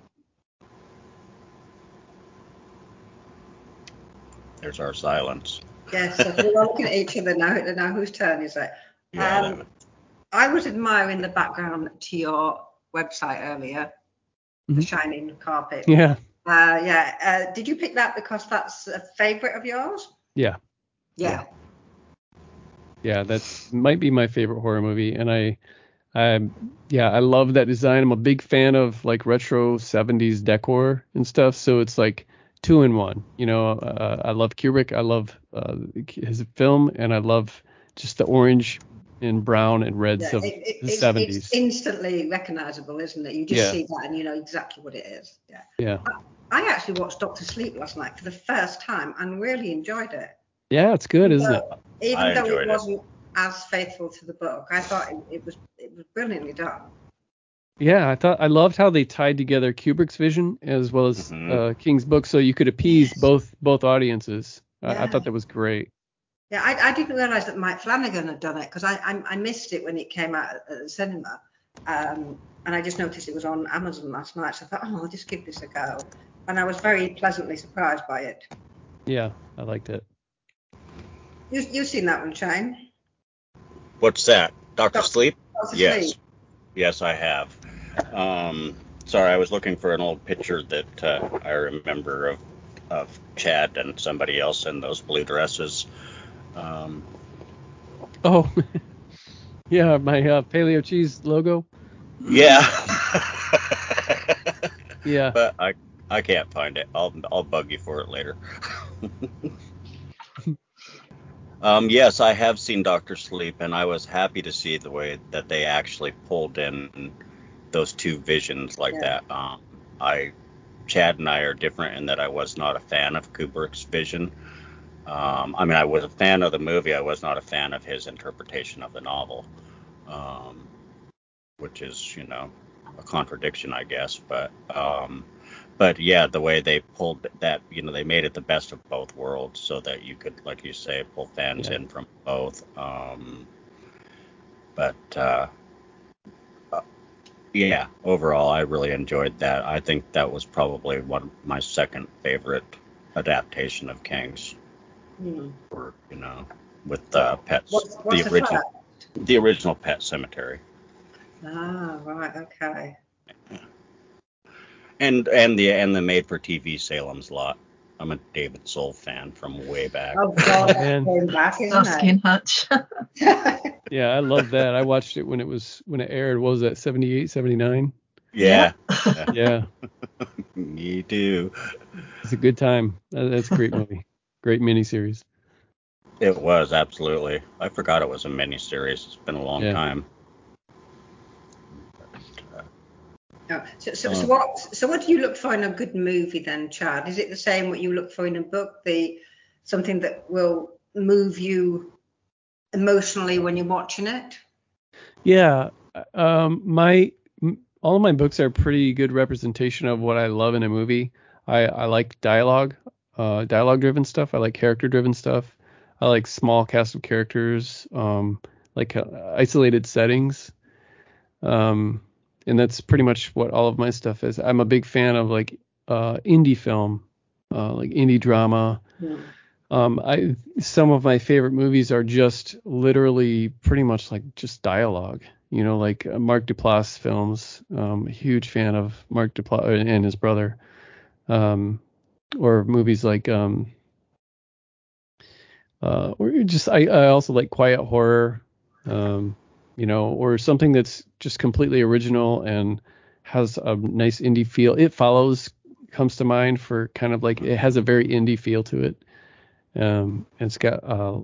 There's our silence. Yes, so we're looking at each other now. Now whose turn is it? Yeah, um, I was admiring the background to your website earlier, mm-hmm. the shining carpet. Yeah. Uh, yeah. Uh, did you pick that because that's a favorite of yours? Yeah. Yeah. Yeah that might be my favorite horror movie, and I, I, yeah, I love that design. I'm a big fan of like retro '70s decor and stuff, so it's like two in one. You know, uh, I love Kubrick, I love uh, his film, and I love just the orange and brown and reds yeah, of it, it, the 70s. It's instantly recognizable, isn't it? You just yeah. see that and you know exactly what it is. Yeah. Yeah. I, I actually watched Doctor Sleep last night for the first time and really enjoyed it. Yeah, it's good, isn't it? Even I though it wasn't as faithful to the book, I thought it, it, was it was brilliantly done. Yeah, I thought I loved how they tied together Kubrick's vision as well as mm-hmm. uh, King's book, so you could appease yes. both both audiences. Yeah. I, I, thought that was great. Yeah, I, I didn't realize that Mike Flanagan had done it because I, I, I missed it when it came out at the cinema, um, and I just noticed it was on Amazon last night. So I thought, oh, I'll just give this a go, and I was very pleasantly surprised by it. Yeah, I liked it. You, you've seen that one, Shane? What's that? Doctor, Sleep? Doctor yes. Sleep. Yes, I have. Um, sorry, I was looking for an old picture that uh, I remember of of Chad and somebody else in those blue dresses. Um, oh, <laughs> yeah, my uh, paleo cheese logo. Yeah. <laughs> yeah. But I I can't find it. I'll I'll bug you for it later. <laughs> Um, yes, I have seen Doctor Sleep, and I was happy to see the way that they actually pulled in those two visions like yeah. that. Um, I, Chad and I are different in that I was not a fan of Kubrick's vision. Um, I mean, I was a fan of the movie. I was not a fan of his interpretation of the novel, um, which is, you know, a contradiction, I guess. But um, but yeah, the way they pulled that, you know, they made it the best of both worlds, so that you could, like you say, pull fans Yeah. in from both. Um, but uh, uh, yeah, overall, I really enjoyed that. I think that was probably one of my second favorite adaptation of King's Hmm. work. You know, with uh, pets, What's, what's the the original, first? the original Pet Sematary. Ah, right, okay. And and the and the made for TV Salem's Lot. I'm a David Soul fan from way back. Oh God, Man. <laughs> back, isn't Starsky and Hutch. <laughs> Yeah, I love that. I watched it when it was when it aired. What was that 78, 79? Yeah, Yeah, <laughs> me too. it's a good time. That's a great movie. Great miniseries. It was absolutely. I forgot it was a miniseries. It's been a long Yeah. time. So, so, Oh. so what? So what do you look for in a good movie then, Chad? Is it the same what you look for in a book? The something that will move you emotionally when you're watching it? Yeah, um, my all of my books are pretty good representation of what I love in a movie. I, I like dialogue, uh, dialogue driven stuff. I like character driven stuff. I like small cast of characters, um, like uh, isolated settings. Um, and that's pretty much what all of my stuff is. I'm a big fan of like uh, indie film, uh, like indie drama. Hmm. Um, I some of my favorite movies are just literally pretty much like just dialogue. You know, like uh, Mark Duplass films. Um, huge fan of Mark Duplass and his brother. Um, or movies like um, uh, or just I, I also like quiet horror. Um, you know, or something that's just completely original and has a nice indie feel. It follows comes to mind for kind of like it has a very indie feel to it. Um, it's got uh,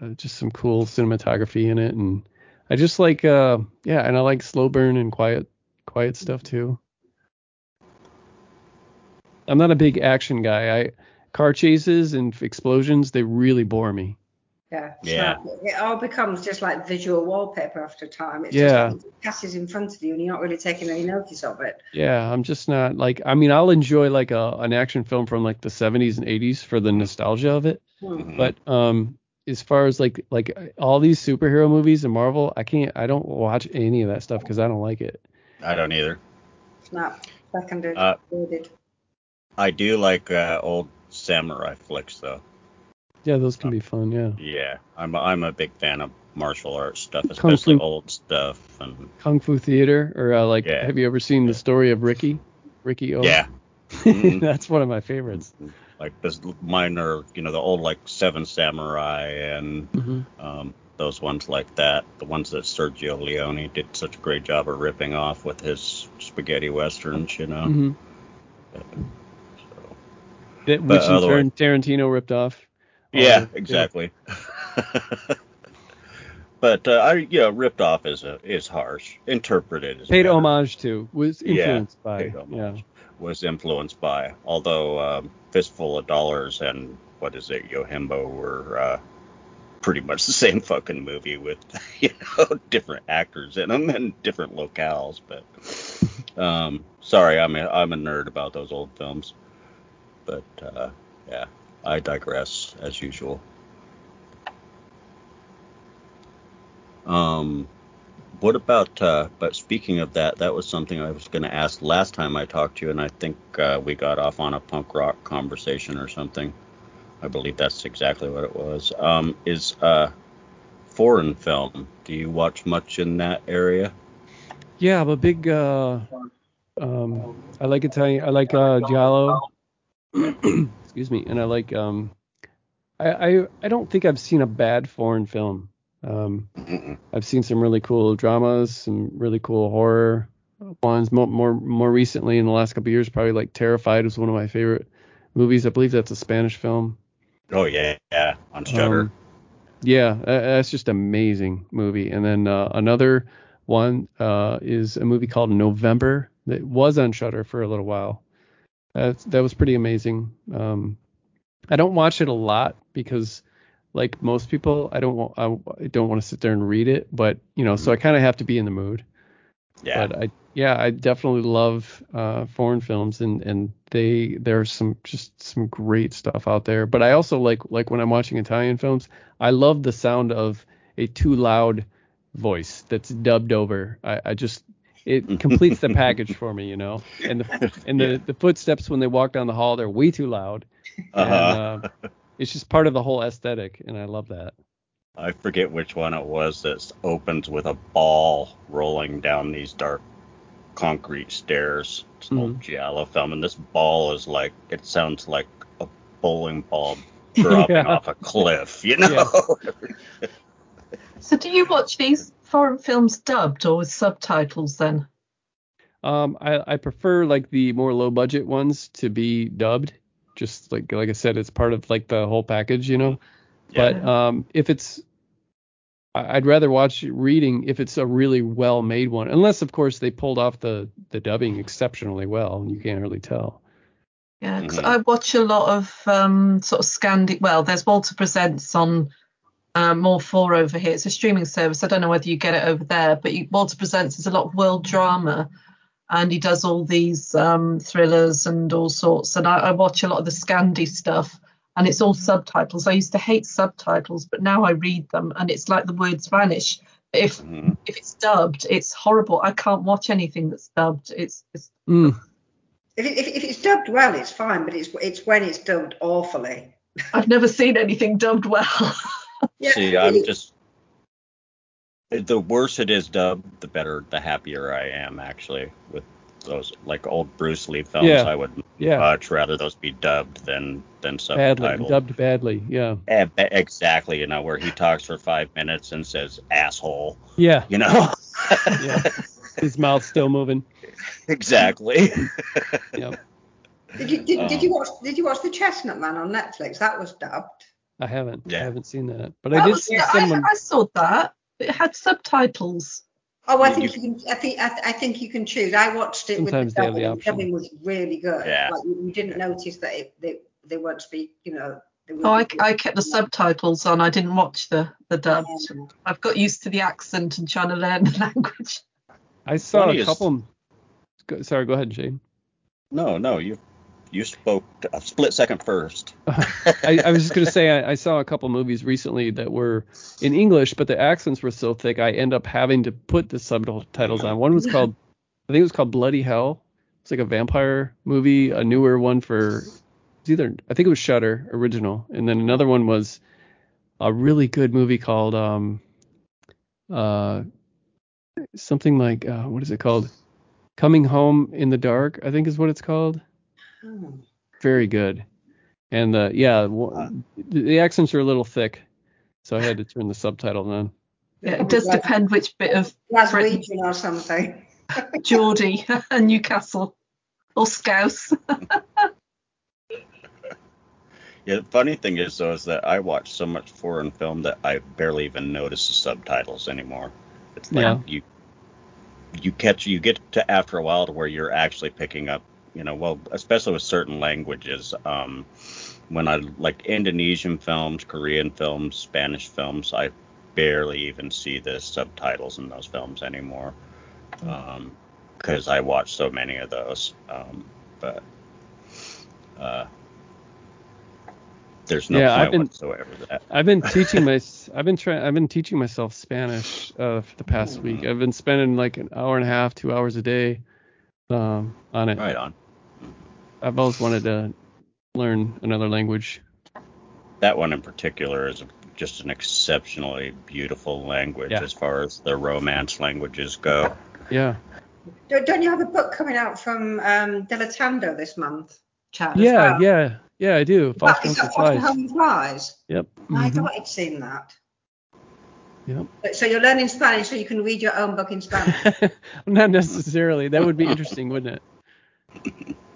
uh, just some cool cinematography in it, and I just like uh, yeah, and I like slow burn and quiet quiet stuff too. I'm not a big action guy. I car chases and explosions they really bore me. Yeah. Yeah. not- it all becomes just like visual wallpaper after time. It's Yeah. just it passes in front of you and you're not really taking any notice of it. Yeah, I'm just not like I mean I'll enjoy like a an action film from like the 70s and 80s for the nostalgia of it, Hmm. Mhm. but um as far as like like all these superhero movies and Marvel, I can't I don't watch any of that stuff because I don't like it. I don't either. It's not seconded, Uh. I do like uh, old samurai flicks though. Yeah, those can be fun. Yeah, Yeah, I'm a, I'm a big fan of martial arts stuff, Kung especially Fu. old stuff. And Kung Fu Theater or uh, like Yeah. have you ever seen the story of Ricky? Ricky O. yeah, <laughs> Mhm. That's one of my favorites. like this minor, you know the old like Seven Samurai and hmm um, those ones like that. The ones that Sergio Leone did such a great job of ripping off with his spaghetti westerns, you know. hmm So, That, But which in turn Tarantino ripped off. Yeah, the- exactly. <laughs> but uh, I yeah, ripped off is a, is harsh. Interpreted is Paid better. homage to was Yeah, influenced by. paid Yeah. was influenced by. Although um, Fistful of Dollars and what is it, Yojimbo were uh, pretty much the <laughs> same fucking movie with <laughs> you know different actors in them and different locales. But um, sorry, I'm a, I'm a nerd about those old films. But uh, yeah, I digress as usual. Um, what about, uh, but speaking of that, that was something I was going to ask last time I talked to you, and I think uh, we got off on a punk rock conversation or something. I believe that's exactly what it was. Um, is uh, foreign film. Do you watch much in that area? Yeah, I'm a big. Uh, um, I like Italian. I like uh, giallo. <clears throat> Excuse me, and I like. Um, I, I I don't think I've seen a bad foreign film. Um, I've seen some really cool dramas, some really cool horror ones. More more more recently, in the last couple of years, probably like Terrified was one of my favorite movies. I believe that's a Spanish film. Oh yeah, yeah, on Shudder. Um, yeah, tha- that's just amazing movie. And then uh, another one uh, is a movie called November that was on Shudder for a little while. That that was pretty amazing. Um, I don't watch it a lot because, like most people, I don't wa- I, I don't want to sit there and read it. But you know, so I kind of have to be in the mood. Yeah. But I yeah, I definitely love uh, foreign films and and they there's some just some great stuff out there. But I also like like when I'm watching Italian films, I love the sound of a too loud voice that's dubbed over. I, I just it <laughs> completes the package for me, you know. And the <laughs> and the, the footsteps when they walk down the hall, they're way too loud. uh-huh. And uh, it's just part of the whole aesthetic, and I love that. I forget which one it was that opens with a ball rolling down these dark concrete stairs. It's an old Giallo film, and this ball is like it sounds like a bowling ball <laughs> dropping Yeah. off a cliff, you know? So do you watch these foreign films dubbed or with subtitles then? Um, I, I prefer like the more low budget ones to be dubbed. Just like like I said, it's part of like the whole package, you know. Yeah. But um, if it's, I- I'd rather watch reading if it's a really well made one, unless of course they pulled off the the dubbing exceptionally well, and you can't really tell. Yeah, 'cause Mhm. I watch a lot of um, sort of Scandi. Well, there's Walter Presents on uh, More Four over here. It's a streaming service. I don't know whether you get it over there, but you, Walter Presents is a lot of world drama, and he does all these um, thrillers and all sorts. And I, I watch a lot of the Scandi stuff, and it's all subtitles. I used to hate subtitles, but now I read them, and it's like the words vanish. If Mhm. if it's dubbed, it's horrible. I can't watch anything that's dubbed. It's, it's Mm, If, it, if, if it's dubbed well, it's fine, but it's it's when it's dubbed awfully. I've never seen anything dubbed well. <laughs> Yeah, See, I'm just the worse it is dubbed, the better, the happier I am actually with those like old Bruce Lee films. Yeah. I would yeah, much rather those be dubbed than than badly subtitled. dubbed badly. Yeah, Eh, exactly, you know, where he talks for five minutes and says asshole, yeah, you know. yeah. His mouth's still moving. exactly. Yep. Did you did, did you Um, watch did you watch the Chestnut Man on Netflix? That was dubbed. I haven't. I haven't seen that, but I That did was- see I, someone. I saw that. It had subtitles. Oh, I You- think you, can. I think I, I think you can choose. I watched it Sometimes with they the have the dubbing. The dubbing was really good. Yeah. Like you, you didn't notice that it, they they weren't speak. You know. Oh, I, I kept the subtitles on. I didn't watch the the dubbed. Yeah. I've got used to the accent and trying to learn the <laughs> language. I saw Funny a is- couple. Sorry, go ahead, Shane. no, no, you you spoke a split second first. <laughs> I, I was just gonna say I, I saw a couple movies recently that were in English, but the accents were so thick I end up having to put the subtitles on. One was <laughs> called, I think it was called Bloody Hell. It's like a vampire movie, a newer one for it's either I think it was Shudder original, and then another one was a really good movie called um uh something like uh, what is it called? Coming Home in the Dark, I think is what it's called Oh. very good. And uh, yeah, w- Uh. the, the accents are a little thick, so I had to turn the subtitle on. Yeah, it does depend which bit of Britain, Glaswegian or something. <laughs> <laughs> Geordie and Newcastle or Scouse. Yeah, the funny thing is though is that I watch so much foreign film that I barely even notice the subtitles anymore. It's like Yeah. you you catch you get to after a while to where you're actually picking up, you know, well, especially with certain languages. Um, when I like Indonesian films, Korean films, Spanish films, I barely even see the subtitles in those films anymore. Um, because I watch so many of those. Um, but uh, there's no Yeah, I've been- whatsoever that. I've been teaching my I've been trying I've been teaching myself Spanish uh, for the past week. I've been spending like an hour and a half, two hours a day um, on it. Right on. I've always wanted to learn another language. That one in particular is just an exceptionally beautiful language Yeah. as far as the romance languages go. Yeah. Don't, don't you have a book coming out from um, Dilatando this month, Chad? Yeah, well? yeah, yeah. I do. Is Foster is Home that Home Flies? Yep. I mhm, thought I'd seen that. Yep. So you're learning Spanish so you can read your own book in Spanish. <laughs> Not necessarily. That would be interesting, wouldn't it? <laughs>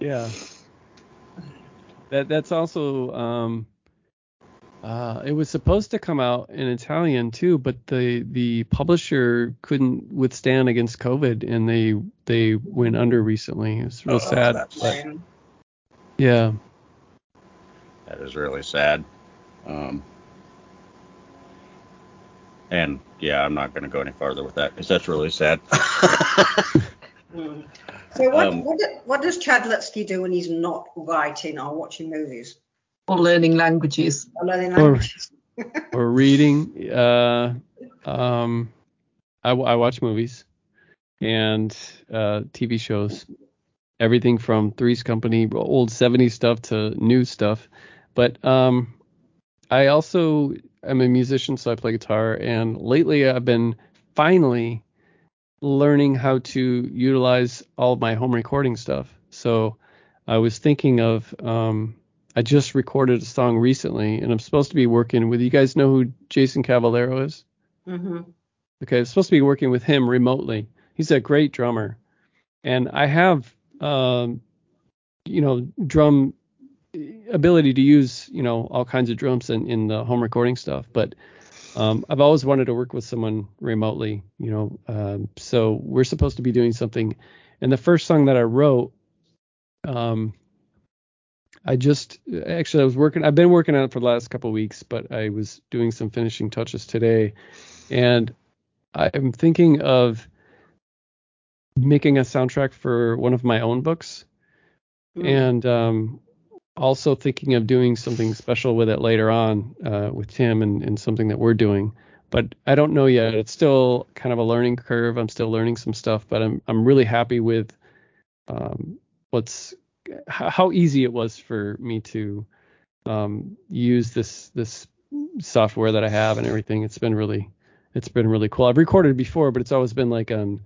Yeah. That that's also um uh it was supposed to come out in Italian too, but the the publisher couldn't withstand against COVID and they they went under recently. It's real Oh, sad. But yeah. That is really sad. Um, and yeah, I'm not going to go any farther with that because that's really sad. <laughs> Mm. So what, Um, what, what does Chad Lutzke do when he's not writing or watching movies Or learning languages. or learning languages? <laughs> or reading. Uh, um, I, w- I watch movies and uh, TV shows, everything from Three's Company, old 70s stuff to new stuff. But um, I also am a musician, so I play guitar. And lately, I've been finally learning how to utilize all of my home recording stuff. So I was thinking of um, I just recorded a song recently, and I'm supposed to be working with you guys. Know who Jason Cavallero is? Mm-hmm. Okay, I'm supposed to be working with him remotely. He's a great drummer, and I have, um, you know, drum ability to use, you know, all kinds of drums in, in the home recording stuff. But um, I've always wanted to work with someone remotely, you know. Um, so we're supposed to be doing something. And the first song that I wrote, um, I just actually I was working. I've been working on it for the last couple of weeks, but I was doing some finishing touches today, and I'm thinking of making a soundtrack for one of my own books, and um, also thinking of doing something special with it later on uh, with Tim and, and something that we're doing. But I don't know yet. It's still kind of a learning curve. I'm still learning some stuff, but I'm I'm really happy with um, what's how, easy it was for me to um, use this this software that I have and everything. It's been really it's been really cool. I've recorded before, but it's always been like on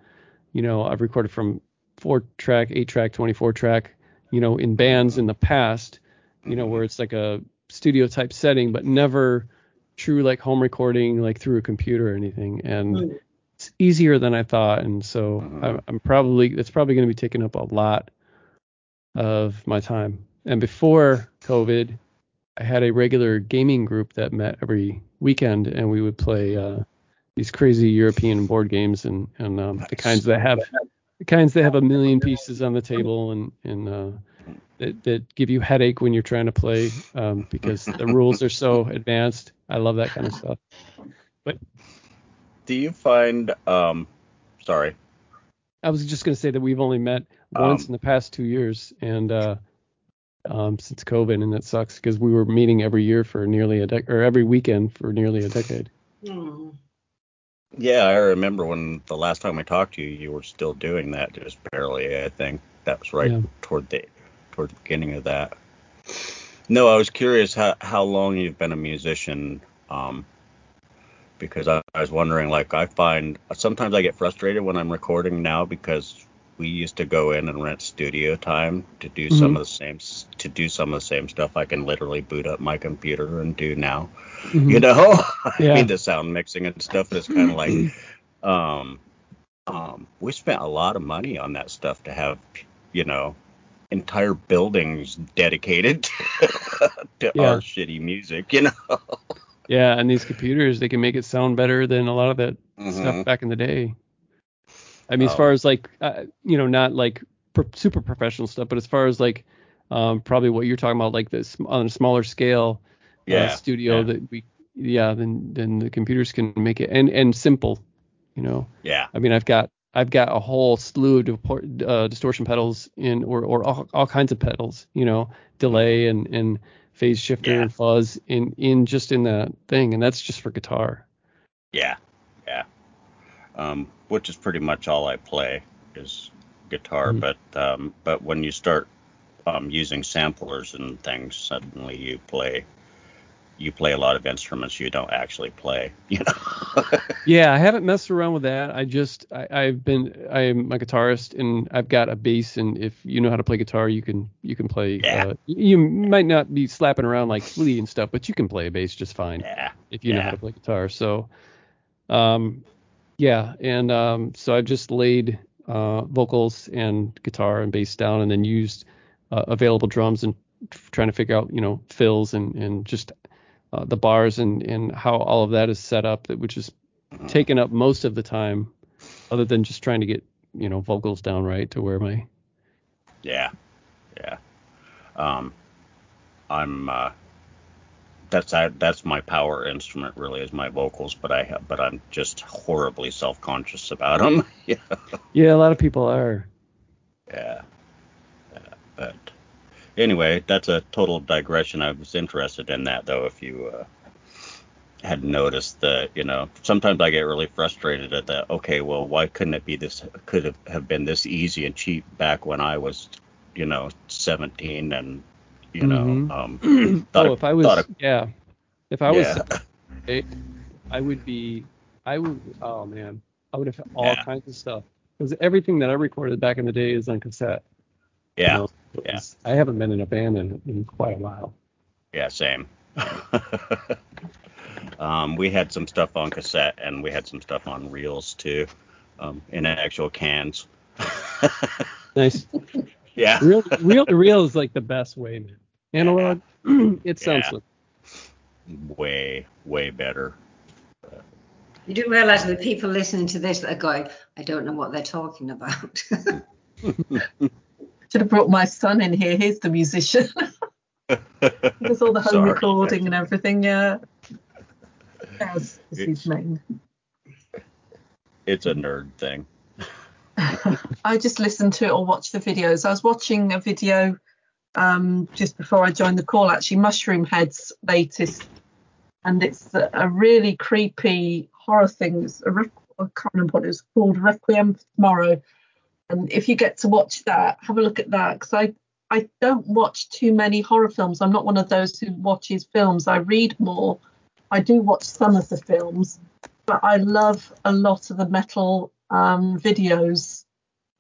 you know I've recorded from four track, eight track, 24 track, you know, in bands in the past, you know, where it's like a studio type setting, but never true like home recording like through a computer or anything. And Mm. it's easier than I thought, and so Mhm. I'm, I'm probably it's probably going to be taking up a lot of my time. And before COVID, I had a regular gaming group that met every weekend, and we would play uh, these crazy European board games and and um, the kinds that have the kinds that have a million pieces on the table and and uh, that, that give you headache when you're trying to play um, because the rules are so <laughs> advanced. I love that kind of stuff. But do you find um sorry. I was just going to say that we've only met once Um, in the past two years, and uh, um, since COVID, and that sucks because we were meeting every year for nearly a decade, or every weekend for nearly a decade. Mm. Yeah, I remember when the last time we talked to you, you were still doing that, just barely. I think that was right Yeah. toward the toward the beginning of that. No, I was curious how how long you've been a musician, um, because I, I was wondering. Like, I find sometimes I get frustrated when I'm recording now because we used to go in and rent studio time to do some Mhm. of the same to do some of the same stuff I can literally boot up my computer and do now. Mhm. You know, <laughs> I mean the sound mixing and stuff. But it's kind of like <clears throat> um, um, we spent a lot of money on that stuff to have, you know, entire buildings dedicated <laughs> to Yeah. our shitty music, you know. <laughs> Yeah, and these computers they can make it sound better than a lot of that stuff Mhm. back in the day. I mean, as Oh. far as like, uh, you know, not like pro- super professional stuff, but as far as like, um, probably what you're talking about, like this on a smaller scale, Yeah. uh, studio yeah, that we, yeah, then then the computers can make it and and simple, you know. yeah. I mean, I've got I've got a whole slew of depor- uh, distortion pedals in or or all, all kinds of pedals, you know, delay and and phase shifter Yeah. and fuzz in in just in that thing, and that's just for guitar. Yeah, yeah. Um, which is pretty much all I play is guitar. Mhm. But um, but when you start um, using samplers and things, suddenly you play you play a lot of instruments you don't actually play. <laughs> You know. Yeah, I haven't messed around with that. I just I, I've been I'm a guitarist and I've got a bass and if you know how to play guitar, you can you can play. Yeah. Uh, you might not be slapping around like Flea and stuff, but you can play a bass just fine. yeah. if you know how to play guitar. So, um, yeah, and um, so I've just laid uh, vocals and guitar and bass down, and then used uh, available drums and trying to figure out, you know, fills and and just uh, the bars and and how all of that is set up, that which is taken up most of the time, other than just trying to get you know vocals down right to where my Yeah, yeah. Um, I'm uh, that's I, that's my power instrument really is my vocals, but I have but I'm just horribly self conscious about them. yeah. <laughs> Yeah, a lot of people are. Yeah. yeah. But anyway, that's a total digression. I was interested in that though. If you uh, had noticed that, you know, sometimes I get really frustrated at that. Okay, well, why couldn't it be this? Could have, have been this easy and cheap back when I was, you know, 17 and, you know, Mhm. um, <clears throat> thought oh, if I was, it- yeah, if I was, Yeah. eight, I would be, I would, oh man, I would have all Yeah. kinds of stuff because everything that I recorded back in the day is on cassette. you yeah, know? It yeah. I haven't been in a band in, in quite a while. yeah, same. <laughs> um, we had some stuff on cassette and we had some stuff on reels too, um, in actual cans. <laughs> Nice. yeah. Real, real to real is like the best way, man. Analog, <clears throat> it sounds Yeah. like way way better You do realise that the people listening to this that are going, I don't know what they're talking about. <laughs> Should have brought my son in here. He's the musician. <laughs> <laughs> There's all the home Sorry. recording and everything. Yeah. Is his it's a nerd thing <laughs> I just listen to it or watch the videos. I was watching a video um, just before I joined the call, actually, Mushroomhead's latest, and it's a, really creepy horror thing. It's a, re- I can't remember what it was called, Requiem for Tomorrow. And if you get to watch that, have a look at that because I I don't watch too many horror films. I'm not one of those who watches films. I read more. I do watch some of the films, but I love a lot of the metal um, videos,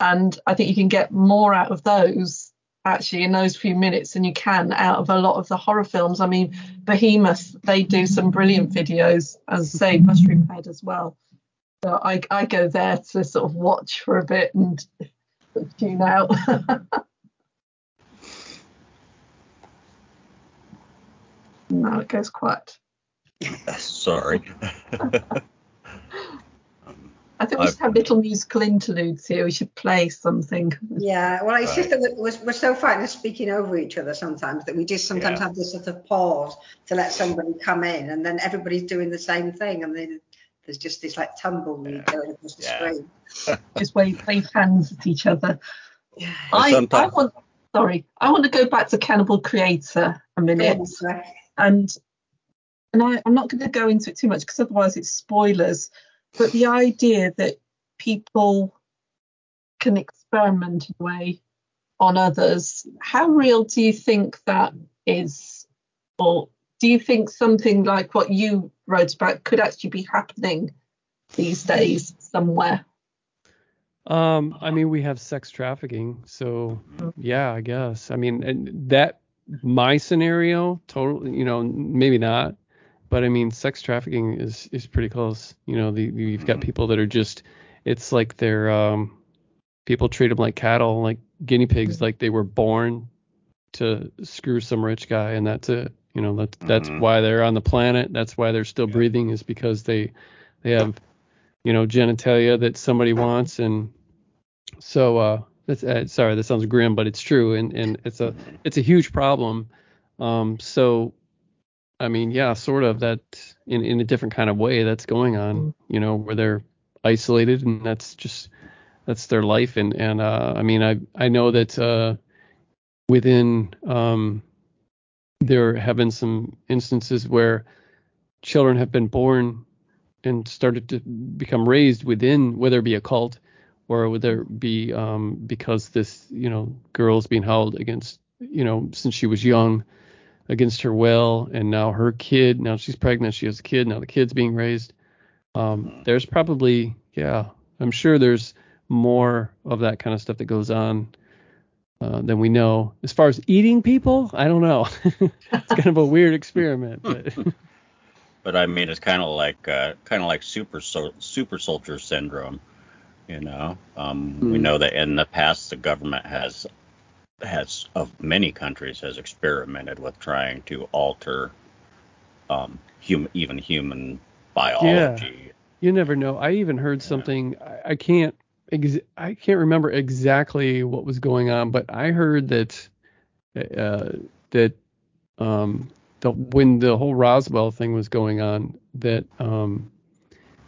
and I think you can get more out of those actually in those few minutes than you can out of a lot of the horror films. I mean, Behemoth they do some brilliant videos, as say, Mushroomhead as well. So I I go there to sort of watch for a bit and tune out. <laughs> now it goes quiet. sorry <laughs> I think we I've- should have little musical interludes here. We should play something. yeah, well, it's just that we're, we're so frightened of speaking over each other sometimes that we just sometimes Yeah. have this sort of pause to let somebody come in, and then everybody's doing the same thing, and then there's just this like tumbleweed Yeah. going across the Yeah. screen. <laughs> Just wave wave hands at each other. Yeah. I, I sometimes- want sorry, I want to go back to Cannibal Creator a minute. Go and and I, I'm not going to go into it too much because otherwise it's spoilers. But the idea that people can experiment in a way on others, how real do you think that is? Or do you think something like what you wrote about could actually be happening these days somewhere? Um, I mean, we have sex trafficking, so yeah, I guess. I mean, and that my scenario, totally, you know, maybe not, but I mean, sex trafficking is is pretty close. You know, the, you've got people that are just, it's like they're um, people treat them like cattle, like guinea pigs, like they were born to screw some rich guy, and that's it. You know, that's that's Mhm. why they're on the planet. That's why they're still Yeah. breathing, is because they they have you know genitalia that somebody wants. And so uh that's uh, sorry that sounds grim but it's true. And and it's a it's a huge problem. Um so i mean yeah sort of that in in a different kind of way that's going on you know where they're isolated and that's just that's their life. And and uh i mean i i know that uh within um there have been some instances where children have been born and started to become raised within whether it be a cult or whether it be um, because this you know girl's being held against you know since she was young against her will and now her kid now she's pregnant she has a kid now the kid's being raised. Um, there's probably yeah i'm sure there's more of that kind of stuff that goes on uh, than we know as far as eating people i don't know <laughs> it's kind of a weird experiment but <laughs> but i mean it's kind of like uh, kind of like super sol- super soldier syndrome you know um, we Mm. know that in the past the government has has of many countries has experimented with trying to alter um hum, even human biology Yeah. You never know. I even heard something. I, I can't. Ex- I can't remember exactly what was going on, but I heard that uh, that um, the when the whole Roswell thing was going on that um,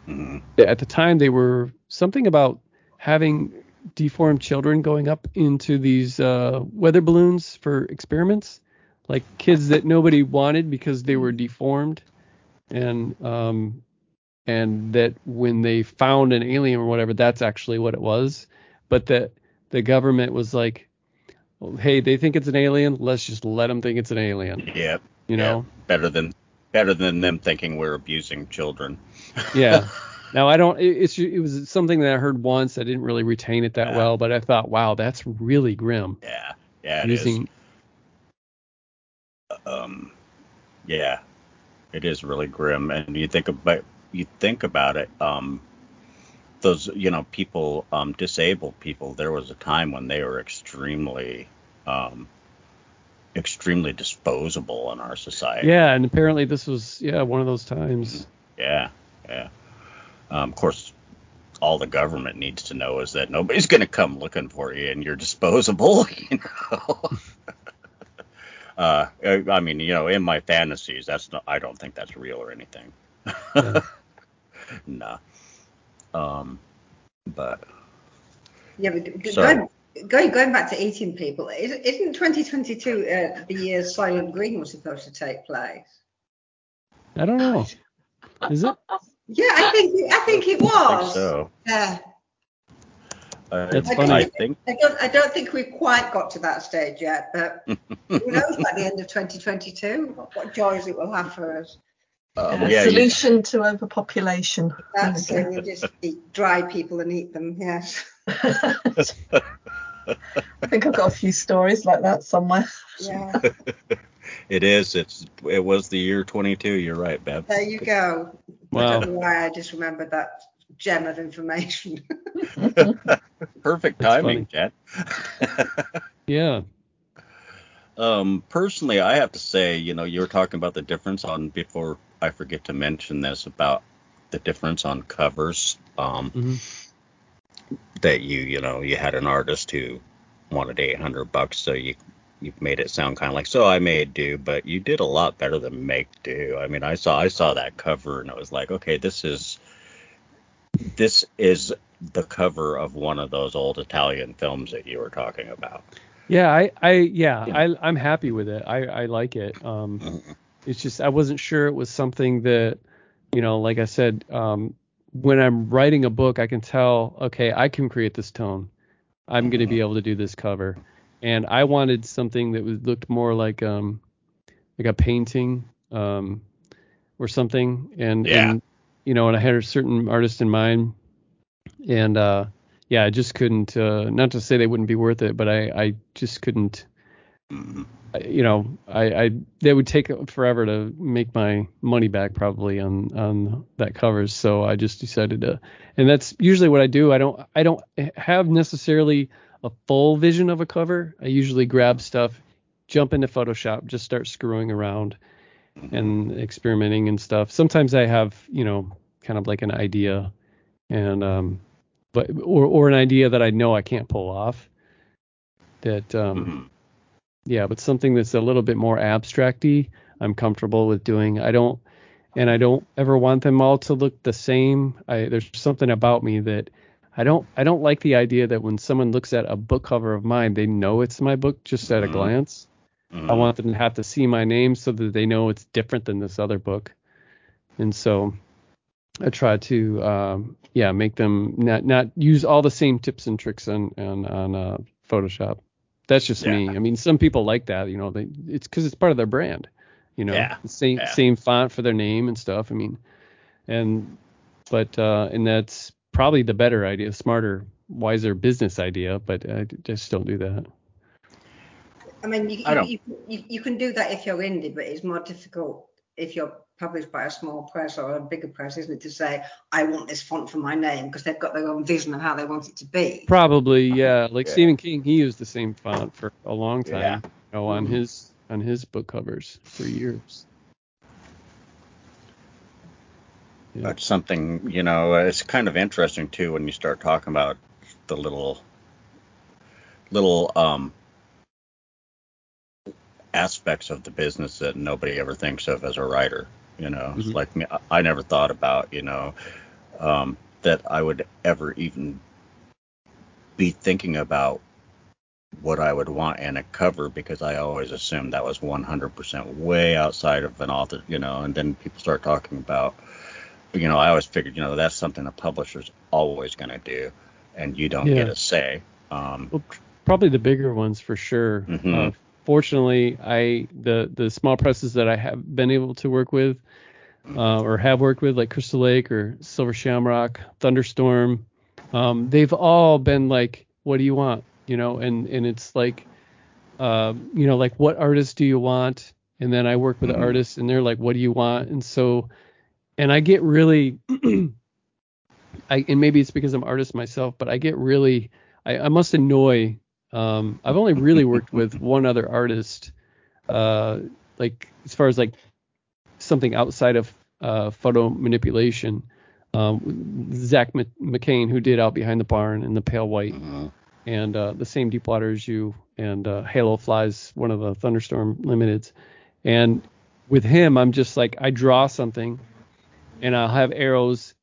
Mhm. at the time they were something about having deformed children going up into these uh, weather balloons for experiments, like kids that nobody wanted because they were deformed, and um, and that when they found an alien or whatever, that's actually what it was, but that the government was like, hey, they think it's an alien, let's just let them think it's an alien, Yeah. you know? yeah. better than better than them thinking we're abusing children. <laughs> Yeah. <laughs> Now I don't. It, it's it was something that I heard once. I didn't really retain it that Yeah. well, but I thought, wow, that's really grim. Yeah. Yeah. It is. using um yeah it is really grim and you think about you think about it um those you know people um disabled people there was a time when they were extremely um extremely disposable in our society. Yeah, and apparently this was yeah one of those times. yeah yeah. Um, of course all the government needs to know is that nobody's going to come looking for you and you're disposable <laughs> you know? <laughs> Uh I I mean you know in my fantasies that's not I don't think that's real or anything. Yeah. <laughs> <laughs> no um but Yeah, but So- going, going going back to eating people, isn't isn't 2022 uh, the year Soylent Green was supposed to take place? I don't know. Is it? <laughs> Yeah, I think I think it I was. think so Yeah, I, That's I funny. think I don't I don't think we've quite got to that stage yet, but <laughs> who knows by the end of 2022 what, what joys it will have for us. Um, Yeah, yeah you- solution to overpopulation. That's it. We'll just eat dry people and eat them. Yes. <laughs> <laughs> I think I've got a few stories like that somewhere. Yeah. <laughs> it is it's it was the year 22 you're right Bev There you go. I Wow. don't know why I just remembered that gem of information. perfect That's timing Jen Yeah. Um, personally, I have to say, you know, you were talking about the difference on before I forget to mention this about the difference on covers. Um, hmm that you, you know, you had an artist who wanted 800 bucks, so you you made it sound kind of like so I made do, but you did a lot better than make do. I mean, I saw I saw that cover and it was like, okay, this is this is the cover of one of those old Italian films that you were talking about. Yeah. I. I. Yeah. I. I'm happy with it. I. I like it. Um. Mhm. It's just I wasn't sure it was something that, you know, like I said, um, when I'm writing a book, I can tell, okay, I can create this tone. I'm going to be able to do this cover, and I wanted something that was looked more like um, like a painting, um, or something, and Yeah. and you know, and I had a certain artist in mind, and uh, yeah, I just couldn't. Uh, not to say they wouldn't be worth it, but I I just couldn't Mhm. I- you know, I, I they would take forever to make my money back probably on on that covers. So I just decided to, and that's usually what I do. I don't I don't have necessarily a full vision of a cover. I usually grab stuff, jump into Photoshop, just start screwing around and experimenting and stuff. Sometimes I have you know kind of like an idea, and um, but or or an idea that I know I can't pull off. That um Mhm. Yeah, but something that's a little bit more abstracty, I'm comfortable with doing. I don't, and I don't ever want them all to look the same. I, there's something about me that I don't, I don't like the idea that when someone looks at a book cover of mine, they know it's my book just at a Mhm. glance. I Mhm. want them to have to see my name so that they know it's different than this other book. And so I try to, um, yeah, make them not not use all the same tips and tricks on on on uh, Photoshop. That's just me. I mean, some people like that, you know. They it's because it's part of their brand, you know. Yeah, same yeah. same font for their name and stuff. I mean, and but uh, and that's probably the better idea, smarter, wiser business idea. But I just don't do that. I mean, you, I you, you, you can do that if you're indie, but it's more difficult if you're published by a small press or a bigger press, isn't it, to say, I want this font for my name because they've got their own vision of how they want it to be. Probably, yeah. Like Yeah. Stephen King, he used the same font for a long time, Yeah. you know, on Mhm. his on his book covers for years. Yeah. That's something, you know, it's kind of interesting too when you start talking about the little, little, um, aspects of the business that nobody ever thinks of as a writer. You know, Mhm. like me, I- never thought about, you know, um, that I would ever even be thinking about what I would want in a cover because I always assumed that was 100% way outside of an author, you know, and then people start talking about, you know, I always figured, you know, that's something a publisher's always going to do and you don't Yeah. get a say. Um, Well, probably the bigger ones for sure. Mhm. Uh, fortunately, I the the small presses that I have been able to work with uh, or have worked with, like Crystal Lake or Silver Shamrock, Thunderstorm, um, they've all been like, "What do you want?" You know, and and it's like, uh, you know, like what artist do you want? And then I work with Mhm. the artists, and they're like, "What do you want?" And so, and I get really, <clears throat> I and maybe it's because I'm artist myself, but I get really, I, I must annoy. Um, I've only really worked with <laughs> one other artist, uh, like as far as like something outside of uh, photo manipulation. Um, Zach M- McCain, who did Out Behind the Barn and The Pale White, mhm. and uh, the same Deep Water as you, and uh, Halo Flies, one of the Thunderstorm Limiteds. And with him, I'm just like, I draw something, and I'll have arrows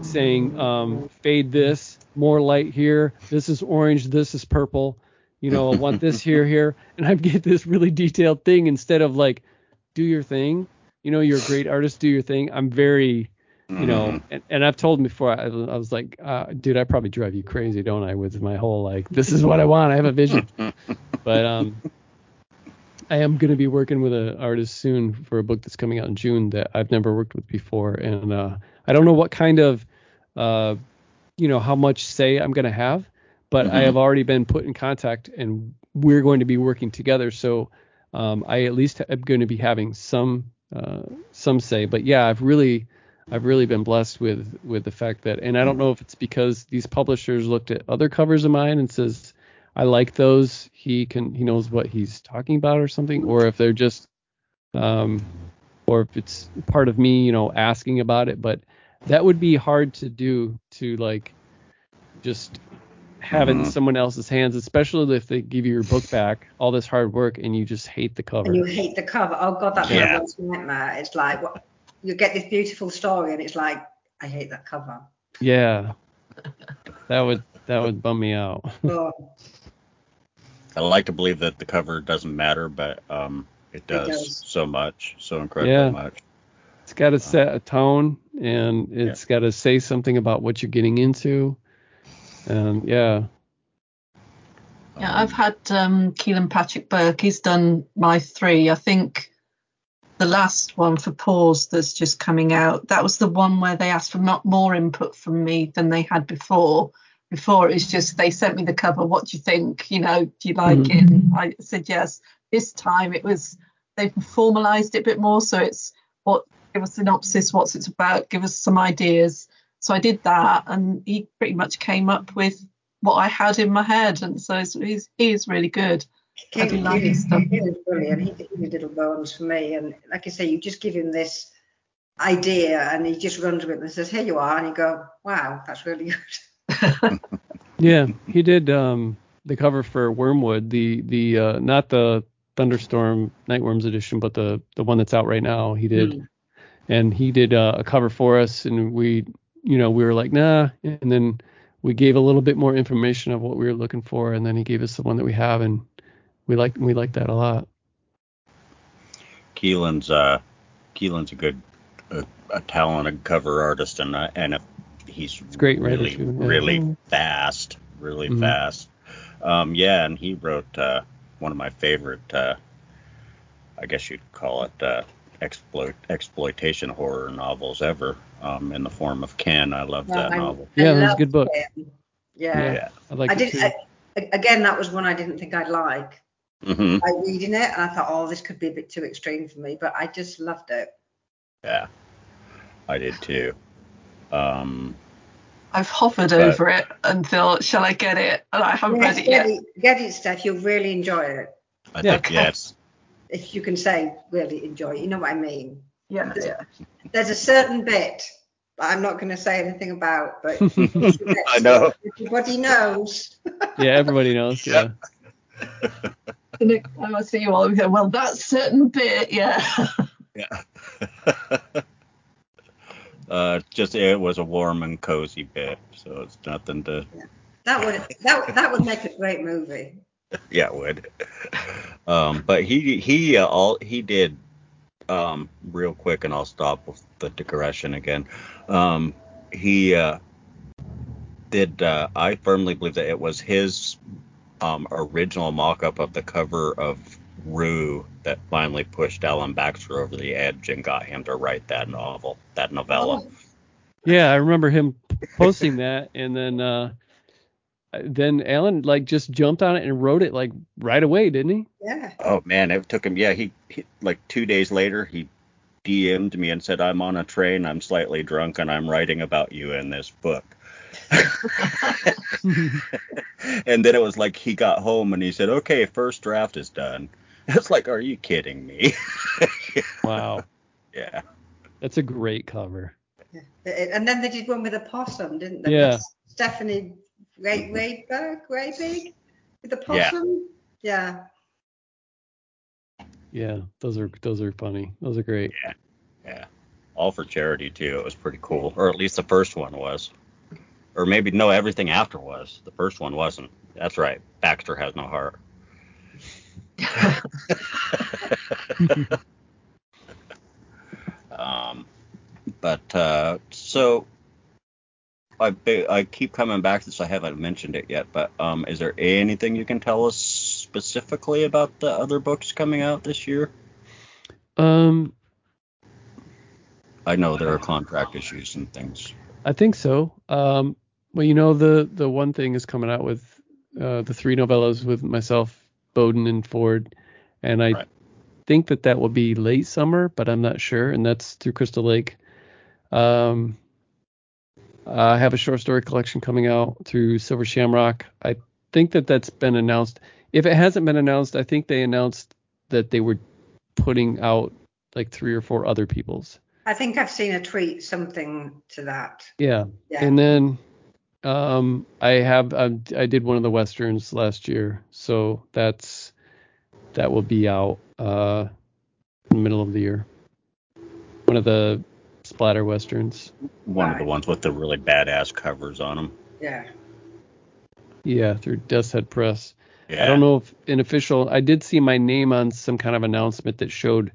saying, um, fade this, more light here, this is orange, this is purple, you know, I want this here, here, and I get this really detailed thing instead of like, do your thing, you know, you're a great artist, do your thing. I'm very, you know, and, and I've told him before, I, I was like, uh, dude, I probably drive you crazy, don't I, with my whole like, this is what I want, I have a vision. <laughs> but um, I am going to be working with an artist soon for a book that's coming out in June that I've never worked with before, and uh, I don't know what kind of, uh, you know, how much say I'm going to have, but I Mhm. have already been put in contact, and we're going to be working together. So um, I at least am going to be having some uh, some say. But yeah, I've really I've really been blessed with with the fact that, and I don't know if it's because these publishers looked at other covers of mine and says I like those. He can he knows what he's talking about or something, or if they're just um, or if it's part of me, you know, asking about it. But that would be hard to do to like just have it in Mhm. someone else's hands, especially if they give you your book back, all this hard work, and you just hate the cover. and you hate the cover. Oh God, that's Yeah. my worst nightmare. It's like what you get this beautiful story, and it's like I hate that cover. Yeah, that would that would bum me out. <laughs> Oh, I like to believe that the cover doesn't matter, but um, it does, does. so much, so incredibly Yeah. much. It's got to set a tone, and it's got to say something about what you're getting into. And yeah, Yeah, Um, I've had um, Keelan Patrick Burke. He's done my three. I think the last one for Pause that's just coming out. That was the one where they asked for not more input from me than they had before. Before it was just they sent me the cover. What do you think? You know, do you like Mhm. it? I said yes. This time it was they've formalised it a bit more. So it's what give us a synopsis, what's it's about, give us some ideas. So I did that, and he pretty much came up with what I had in my head, and so he's, he's, he really good. I do like his stuff. He was brilliant. He did, he did little bones for me, and like I say, you just give him this idea, and he just runs with it and says, "Here you are," and you go, "Wow, that's really good." <laughs> yeah, he did um, the cover for Wormwood, the the uh, not the Thunderstorm Nightworms edition, but the the one that's out right now. He did, Mm. and he did uh, a cover for us, and we, you know, we were like, nah, and then we gave a little bit more information of what we were looking for, and then he gave us the one that we have, and we like we like that a lot. Keelan's uh, Keelan's a good, a, a talented cover artist, and uh, and a, he's a great really, too, yeah. really fast, really Mhm. fast. Um, yeah, and he wrote uh, one of my favorite, uh, I guess you'd call it uh, exploit exploitation horror novels ever, um, in the form of Kin. I love that I- novel. Yeah, I that was a good book. it. Yeah. Yeah. I like I it did. too. I, again, that was one I didn't think I'd like. Mm-hmm. I reading it, and I thought, "Oh, this could be a bit too extreme for me," but I just loved it. Yeah, I did too. Um, I've hovered But- over it and thought, shall I get it? And I haven't Yes, read it yet. it, get it, Steph. You'll really enjoy it. I Yeah. think yes. If you can say really enjoy it, you know what I mean. Yeah, yeah. There's a certain bit I'm not going to say anything about, but <laughs> I know. everybody knows. <laughs> yeah, everybody knows. Yeah. Yep. the next time I see you all, we go, well, that certain bit, yeah. Yeah. <laughs> uh, just it was a warm and cozy bit, so it's nothing to. That would that that would make a great movie. Yeah, it would. Um, but he he uh, all he did um real quick, and I'll stop with the digression again. Um, he uh, did. Uh, I firmly believe that it was his um original mock-up of the cover of Rue that finally pushed Alan Baxter over the edge and got him to write that novel, that novella. Yeah, I remember him posting that, and then uh, Uh, then Alan like just jumped on it and wrote it like right away, didn't he? yeah. Oh man, it took him. Yeah, he, he like two days later he DM'd me and said, "I'm on a train. I'm slightly drunk, and I'm writing about you in this book." <laughs> and then it was like he got home and he said, "Okay, first draft is done." <laughs> It's like, are you kidding me? <laughs> Wow, yeah. that's a great cover. yeah. And then they did one with a possum, didn't they? Yeah. Stephanie Ray Rayberg, Rabig with the Yeah. possum. Yeah. Yeah, those are those are funny. Those are great. Yeah. Yeah. All for charity too. It was pretty cool, or at least the first one was. Or maybe no, everything after was. The first one wasn't. That's right. Baxter has no heart. <laughs> <laughs> um, but uh, so I I keep coming back to this. I haven't mentioned it yet, but um, is there anything you can tell us specifically about the other books coming out this year? Um, I know there are contract issues and things. I think so. Um, well, you know the the one thing is coming out with uh, the three novellas with myself, Boden, and Ford, and I Right. think that that will be late summer, but I'm not sure, and that's through Crystal Lake. Um, I have a short story collection coming out through Silver Shamrock. I think that that's been announced. If it hasn't been announced, I think they announced that they were putting out like three or four other people's. I think I've seen a tweet something to that. Yeah. Yeah. And then um I have um, I did one of the westerns last year, so that's that will be out uh in the middle of the year. One of the splatter westerns. One of the ones with the really badass covers on them. yeah. Yeah, through Death's Head Press. Yeah. I don't know if an official I did see my name on some kind of announcement that showed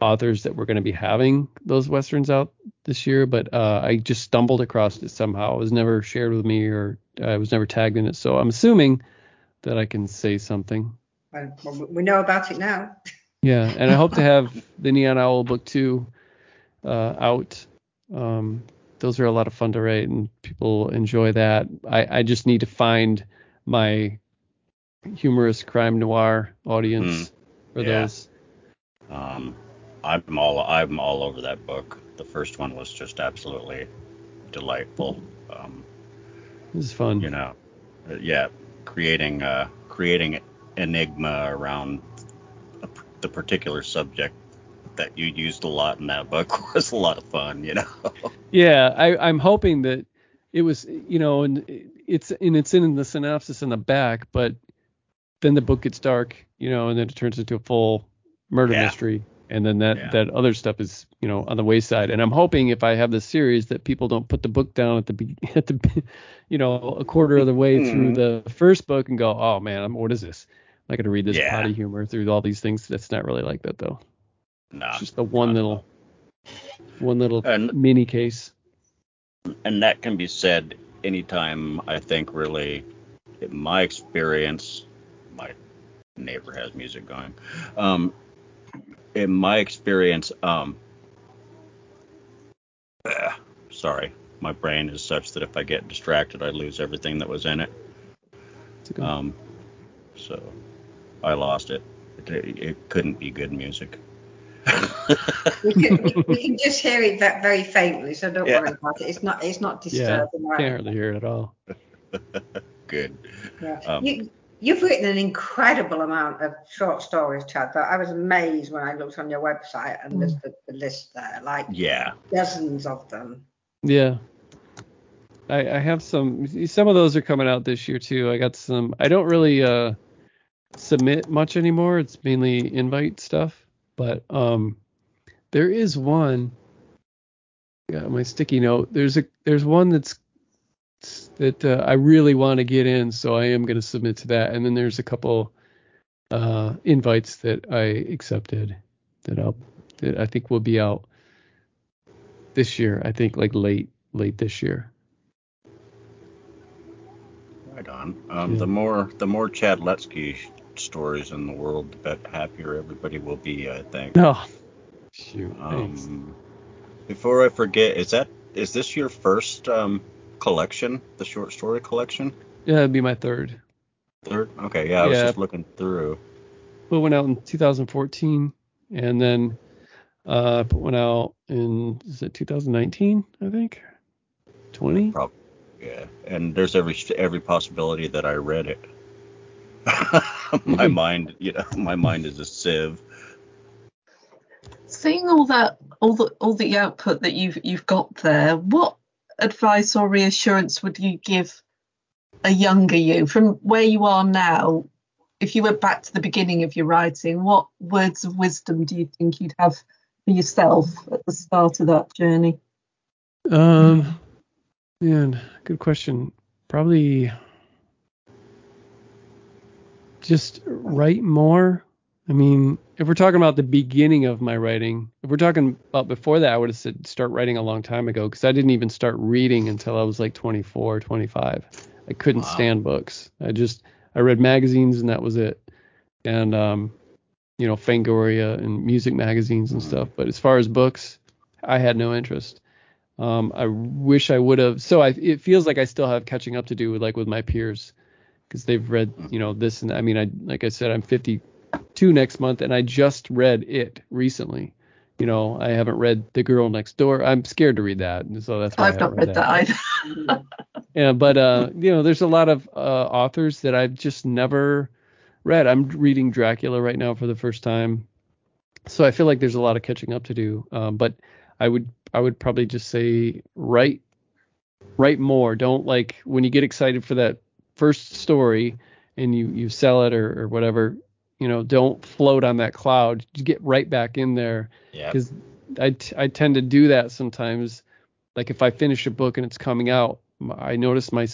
authors that were going to be having those westerns out this year, but uh, I just stumbled across it somehow. It was never shared with me or I was never tagged in it, so I'm assuming that I can say something. Well, well, we know about it now. Yeah, and I hope to have the Neon Owl book two uh, out. Um, those are a lot of fun to write, and people enjoy that. I, I just need to find my humorous crime noir audience for yeah. those. Um, I'm all I'm all over that book. The first one was just absolutely delightful. Um, This is fun. you know, yeah, creating uh, creating enigma around a, the particular subject that you used a lot in that book <laughs> was a lot of fun. You know. <laughs> Yeah, I, I'm hoping that it was, you know, and it's and it's in the synopsis in the back, but then the book gets dark, you know, and then it turns into a full murder Yeah. mystery, and then that Yeah. that other stuff is, you know, on the wayside. And I'm hoping if I have this series that people don't put the book down at the be- <laughs> at the, you know, a quarter of the way through Mhm. the first book and go, oh man, I'm, what is this? I'm not gonna read this Yeah. potty humor through all these things. That's not really like that though. Nah, It's just the one little, one little And- mini case. and that can be said anytime I think really. In my experience my neighbor has music going. Um in my experience um <sighs> sorry my brain is such that if I get distracted I lose everything that was in it. It's a good- um so I lost it. It, it couldn't be good music <laughs> We can, we, we can just hear it ve- very faintly, so don't Yeah. worry about it. It's not it's not yeah, disturbing. right? can't hardly hear it at all. <laughs> good Yeah. Um, you, you've written an incredible amount of short stories, Chad. But I was amazed when I looked on your website and there's the, the list there, like yeah dozens of them. Yeah. I, I have some some of those are coming out this year too. I got some I don't really uh submit much anymore. It's mainly invite stuff. But um, there is one. Got my sticky note. There's a there's one that's that uh, I really want to get in, so I am going to submit to that. And then there's a couple uh, invites that I accepted that I'll that I think will be out this year. I think like late late this year. Right on. Um, Yeah. The more the more Chad Lutzke stories in the world, the bet- happier everybody will be. I think. No. Shoot. Um, before I forget, is that is this your first um, collection, the short story collection? Yeah, it'd be my third. Third? Okay, yeah, I was just looking through. Put one out in 2014, and then uh, put one out in is it 2019? I think. 20. Probably, yeah. And there's every every possibility that I read it. <laughs> my mind, you know, my mind is a sieve. Seeing all that, all the all the output that you've you've got there, what advice or reassurance would you give a younger you from where you are now? If you went back to the beginning of your writing, what words of wisdom do you think you'd have for yourself at the start of that journey? Um, man, good question. Probably just write more. I mean, if we're talking about the beginning of my writing, if we're talking about before that, I would have said start writing a long time ago because I didn't even start reading until I was like 24, 25. I couldn't Wow. stand books. I just I read magazines and that was it. And um, you know, Fangoria and music magazines and stuff. But as far as books, I had no interest. Um, I wish I would have. So I, it feels like I still have catching up to do with like with my peers because they've read, you know, this and I mean, I like I said, I'm 52 next month, and I just read it recently. You know, I haven't read The Girl Next Door. I'm scared to read that, and so that's why I I've not haven't read that either. <laughs> yeah, but uh, you know, there's a lot of uh, authors that I've just never read. I'm reading Dracula right now for the first time, so I feel like there's a lot of catching up to do. Um, but I would I would probably just say write write more. Don't like when you get excited for that first story and you you sell it or, or whatever. You know, don't float on that cloud. Just get right back in there Yeah. because I, t- I tend to do that sometimes. Like if I finish a book and it's coming out, i notice my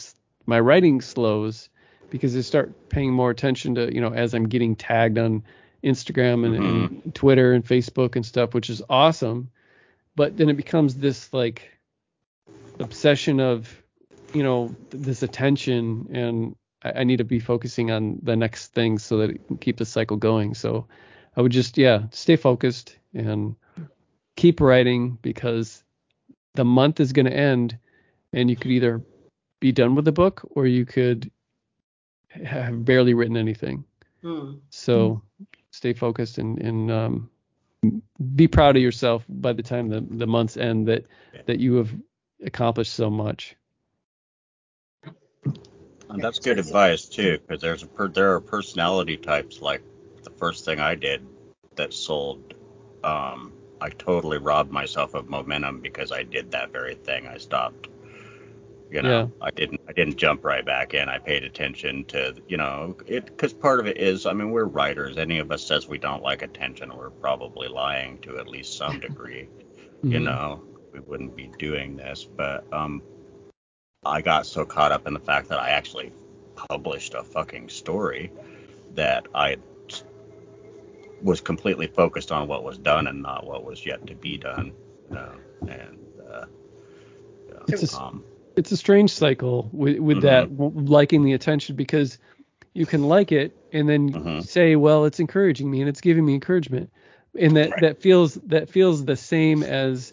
my writing slows because I start paying more attention to you know as I'm getting tagged on Instagram and, and mm-hmm. Twitter and Facebook and stuff, which is awesome. But then it becomes this like obsession of you know this attention and I, I need to be focusing on the next thing so that it can keep the cycle going. So I would just yeah stay focused and keep writing because the month is going to end and you could either be done with the book or you could have barely written anything. Hmm. So stay focused and, and um, be proud of yourself by the time the, the months end that that you have accomplished so much. And that's good advice too, because there's a per, there are personality types like the first thing I did that sold. Um, I totally robbed myself of momentum because I did that very thing. I stopped. You know, I didn't I didn't jump right back in. I paid attention to you know it because part of it is I mean we're writers. Any of us says we don't like attention, we're probably lying to at least some <laughs> degree. you Mhm. know we wouldn't be doing this but um i got so caught up in the fact that i actually published a fucking story that i was completely focused on what was done and not what was yet to be done you know and uh It's a- um, It's a strange cycle with with Mhm. that liking the attention because you can like it and then Mhm. say, well, it's encouraging me and it's giving me encouragement, and that Right. that feels that feels the same as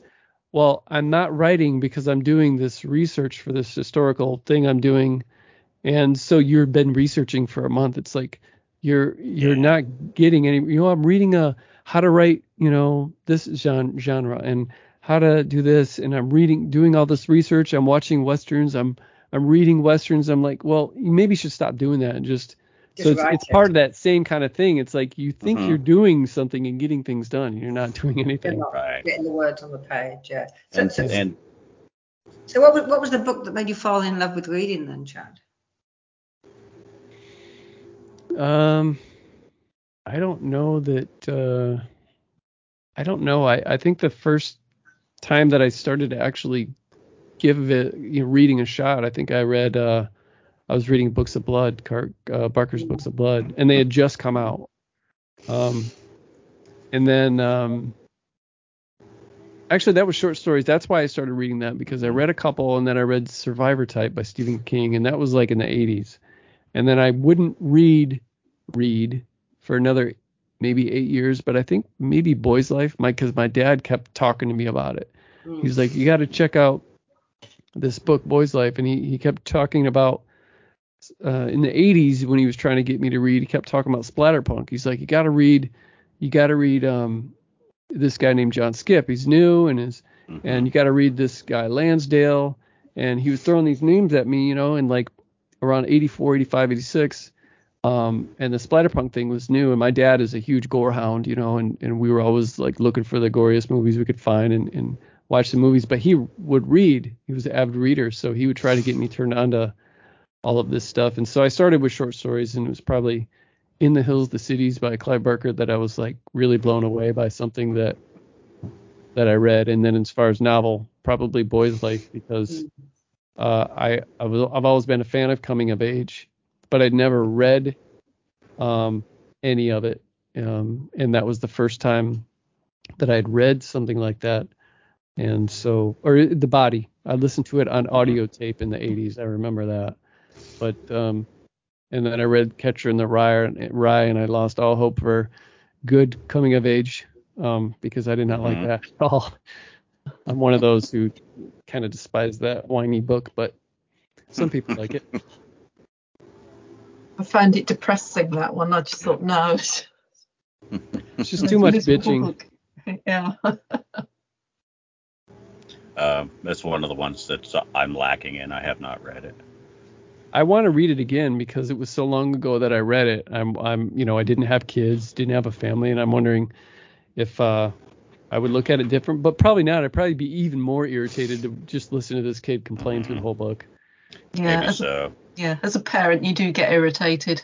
well i'm not writing because i'm doing this research for this historical thing i'm doing. And so you've been researching for a month. It's like you're you're Yeah. not getting any you know i'm reading a how to write you know this genre genre and how to do this. And i'm reading doing all this research. I'm watching westerns. I'm i'm reading westerns. I'm like well you maybe should stop doing that and just so it's, it's it. part of that same kind of thing it's like you think Mhm. you're doing something and getting things done and you're not <laughs> doing anything not right getting the words on the page. Yeah. So, and, so, and so what, was, what was the book that made you fall in love with reading then, Chad? Um, I don't know that. Uh, I don't know. I, I think the first time that I started to actually give it you know, reading a shot, I think I read. Uh, I was reading Books of Blood, Car- uh, Barker's Books of Blood, and they had just come out. Um, and then um, actually that was short stories. That's why I started reading that because I read a couple, and then I read Survivor Type by Stephen King, and that was like in the 80s. And then I wouldn't read read for another maybe eight years, but I think maybe Boy's Life, my because my dad kept talking to me about it. Mm. He's like, you got to check out this book, Boy's Life, and he he kept talking about uh, in the 80s when he was trying to get me to read. He kept talking about splatterpunk. He's like, you got to read, you got to read um this guy named John Skipp. He's new and is Mhm. and you got to read this guy Lansdale. And he was throwing these names at me, you know, and like around 84, 85, 86. Um, and the splatterpunk thing was new, and my dad is a huge gore hound, you know, and, and we were always like looking for the goriest movies we could find and, and watch the movies. But he would read; he was an avid reader, so he would try to get me turned on to all of this stuff. And so I started with short stories, and it was probably "In the Hills, the Cities" by Clive Barker that I was like really blown away by something that that I read. And then as far as novel, probably Boy's Life because uh, I I was I've always been a fan of coming of age, but I'd never read um, any of it, um, and that was the first time that I'd read something like that. And so, or the body, I listened to it on audio tape in the 80s. I remember that. But um, and then I read Catcher in the Rye, and Rye, and I lost all hope for good coming of age um, because I did not like Mhm. that at all. I'm one of those who kind of despise that whiny book, but some people like it. <laughs> I found it depressing that one. I just thought no. It's <laughs> It's just too much bitching. book. Yeah. Um, that's one of the ones that I'm lacking in. I have not read it. I want to read it again because it was so long ago that I read it. I'm, I'm, you know, I didn't have kids, didn't have a family, and I'm wondering if uh, I would look at it different. But probably not. I'd probably be even more irritated to just listen to this kid complain through the whole book. Yeah. Maybe As a, so. yeah. As a parent, you do get irritated.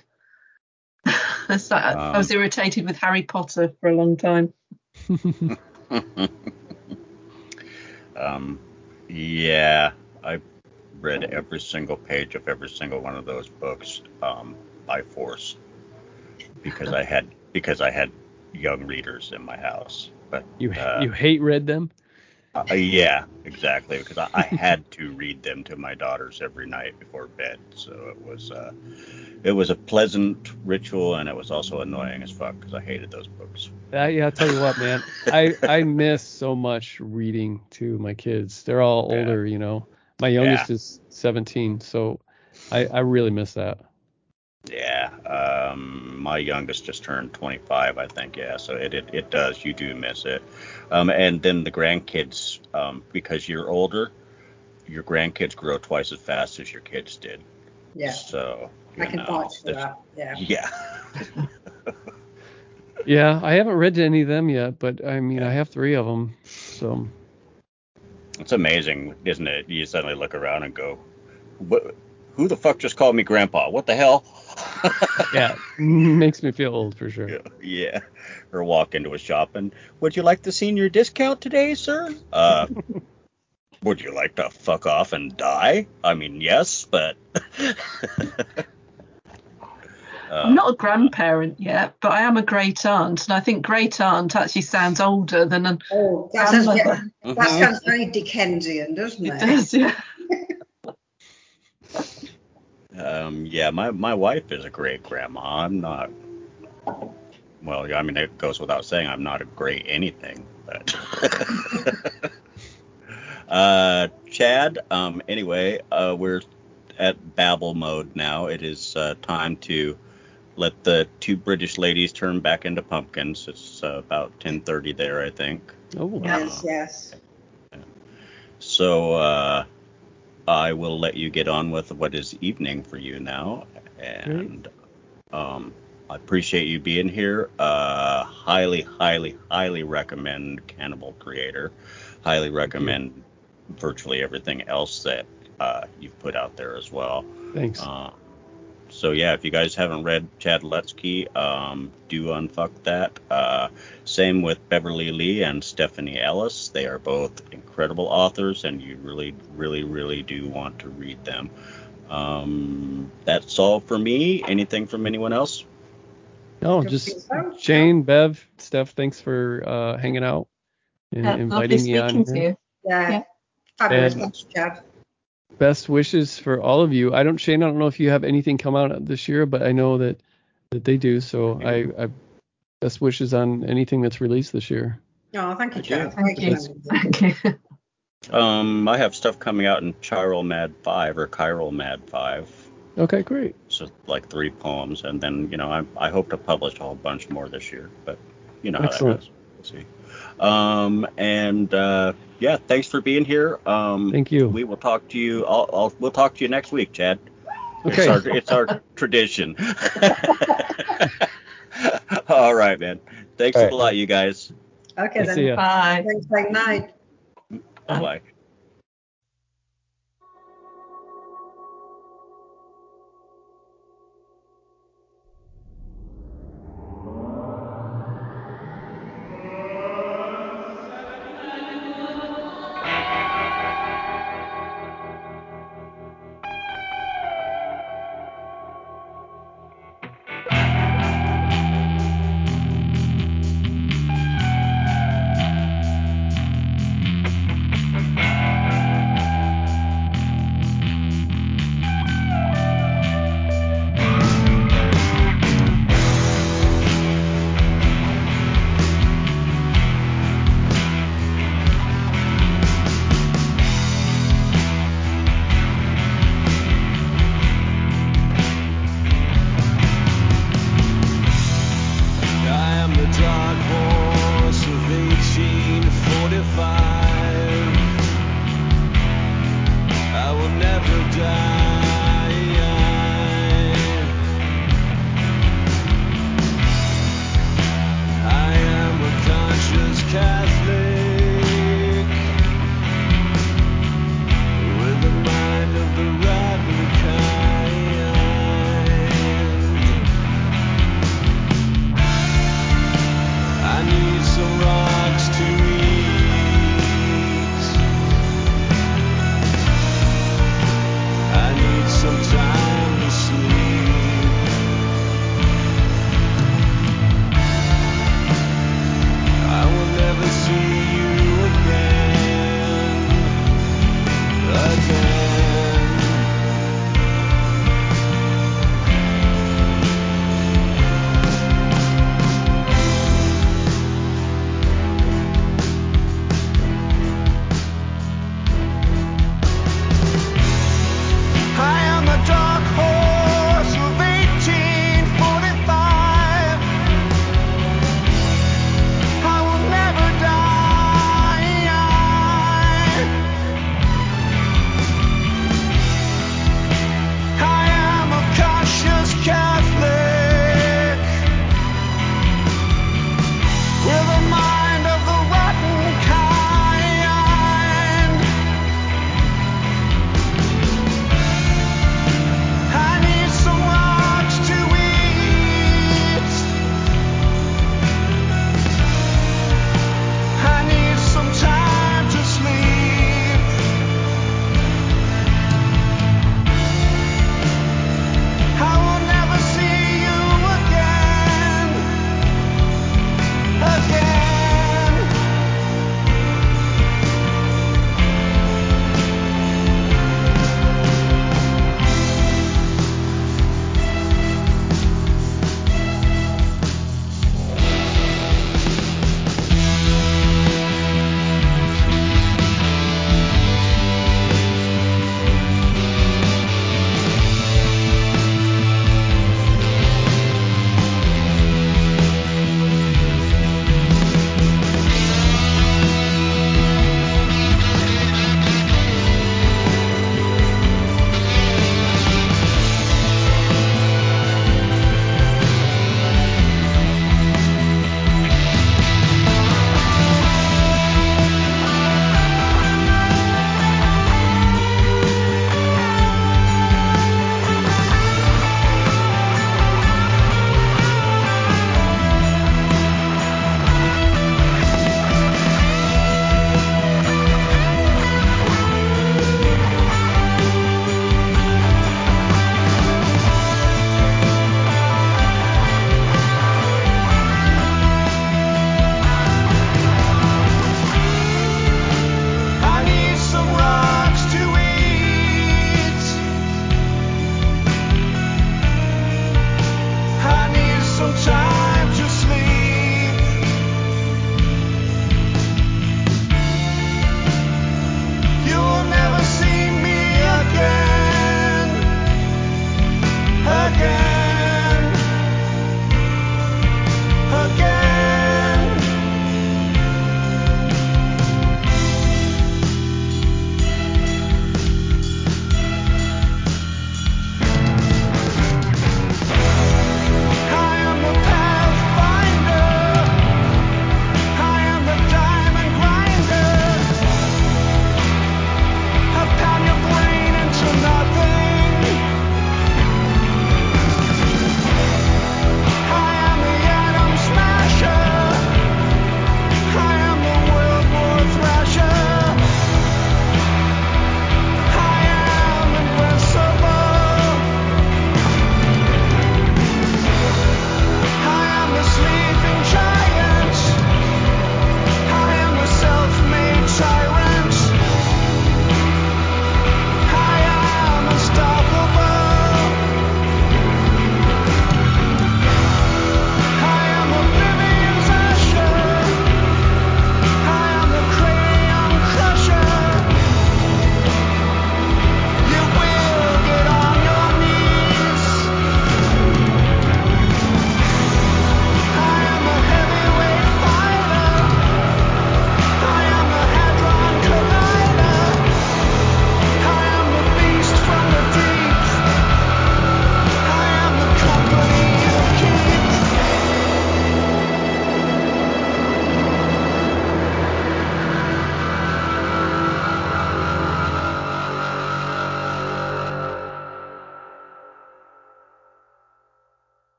<laughs> That's like, I was Um, irritated with Harry Potter for a long time. <laughs> um, yeah, I read every single page of every single one of those books um, by force because I had because I had young readers in my house. But You, uh, you hate read them? uh, yeah, exactly because I, I had to read them to my daughters every night before bed. So it was uh, it was a pleasant ritual and it was also annoying as fuck because I hated those books. Uh, yeah, I'll tell you what, man. I, I miss so much reading to my kids. They're all Yeah. older, you know. My youngest is 17, so I, I really miss that. Yeah, um, my youngest just turned 25, I think. Yeah, so it it, it does. You do miss it. Um, and then the grandkids, um, because you're older, your grandkids grow twice as fast as your kids did. Yeah, So I can know, vouch for that. Yeah. Yeah. <laughs> Yeah, I haven't read to any of them yet, but I mean, I have three of them. So It's amazing, isn't it? You suddenly look around and go, what? Who the fuck just called me grandpa? What the hell? <laughs> yeah, <laughs> makes me feel old for sure. Yeah, yeah. Or walk into a shop and would you like the senior discount today, sir? Uh, <laughs> would you like to fuck off and die? I mean, yes, but. Uh, I'm not a grandparent yet, but I am a great aunt, and I think great aunt actually sounds older than an Oh, that sounds, grandmother. that mhm. sounds very Dickensian, doesn't It it? does, yeah. Um, yeah, my, my wife is a great grandma. I'm not. Well, I mean, it goes without saying, I'm not a great anything, but. <laughs> uh, Chad, um, anyway, uh, we're at babble mode now. It is uh, time to let the two British ladies turn back into pumpkins. It's uh, about 10:30 there, I think. Oh, Yes, yes. So uh, I will let you get on with what is evening for you now, and um, I appreciate you being here. Uh, highly, highly, highly recommend Cannibal Creator. Highly recommend virtually everything else that uh, you've put out there as well. thanks. So yeah, if you guys haven't read Chad Lutzke, um, do unfuck that. Uh, same with Beverley Lee and Stephanie Ellis. They are both incredible authors, and you really, really, really do want to read them. Um, that's all for me. Anything from anyone else? No, just think so. Shane, Bev, Steph, thanks for uh, hanging out and Yeah, inviting me on here. Yeah. Yeah. Fabulous. And- Thanks, Chad. Best wishes for all of you. I don't, Shane. I don't know if you have anything come out this year, but I know that that they do. So I, I best wishes on anything that's released this year. Oh, thank you, Thank you. Thank you. Great. Thank you. Um, I have stuff coming out in Chiral Mad 5 or Chiral Mad 5. Okay, great. So like three poems, and then you know I I hope to publish a whole bunch more this year, but you know how Excellent. that goes. We'll see. Um, and uh, yeah, thanks for being here. Um, Thank you. We will talk to you. I'll, I'll we'll talk to you next week, Chad. It's Okay. our it's our <laughs> tradition. <laughs> All right, man. Thanks All a lot, you guys. Okay, See then. Bye. Thanks, bye. Night. Bye bye.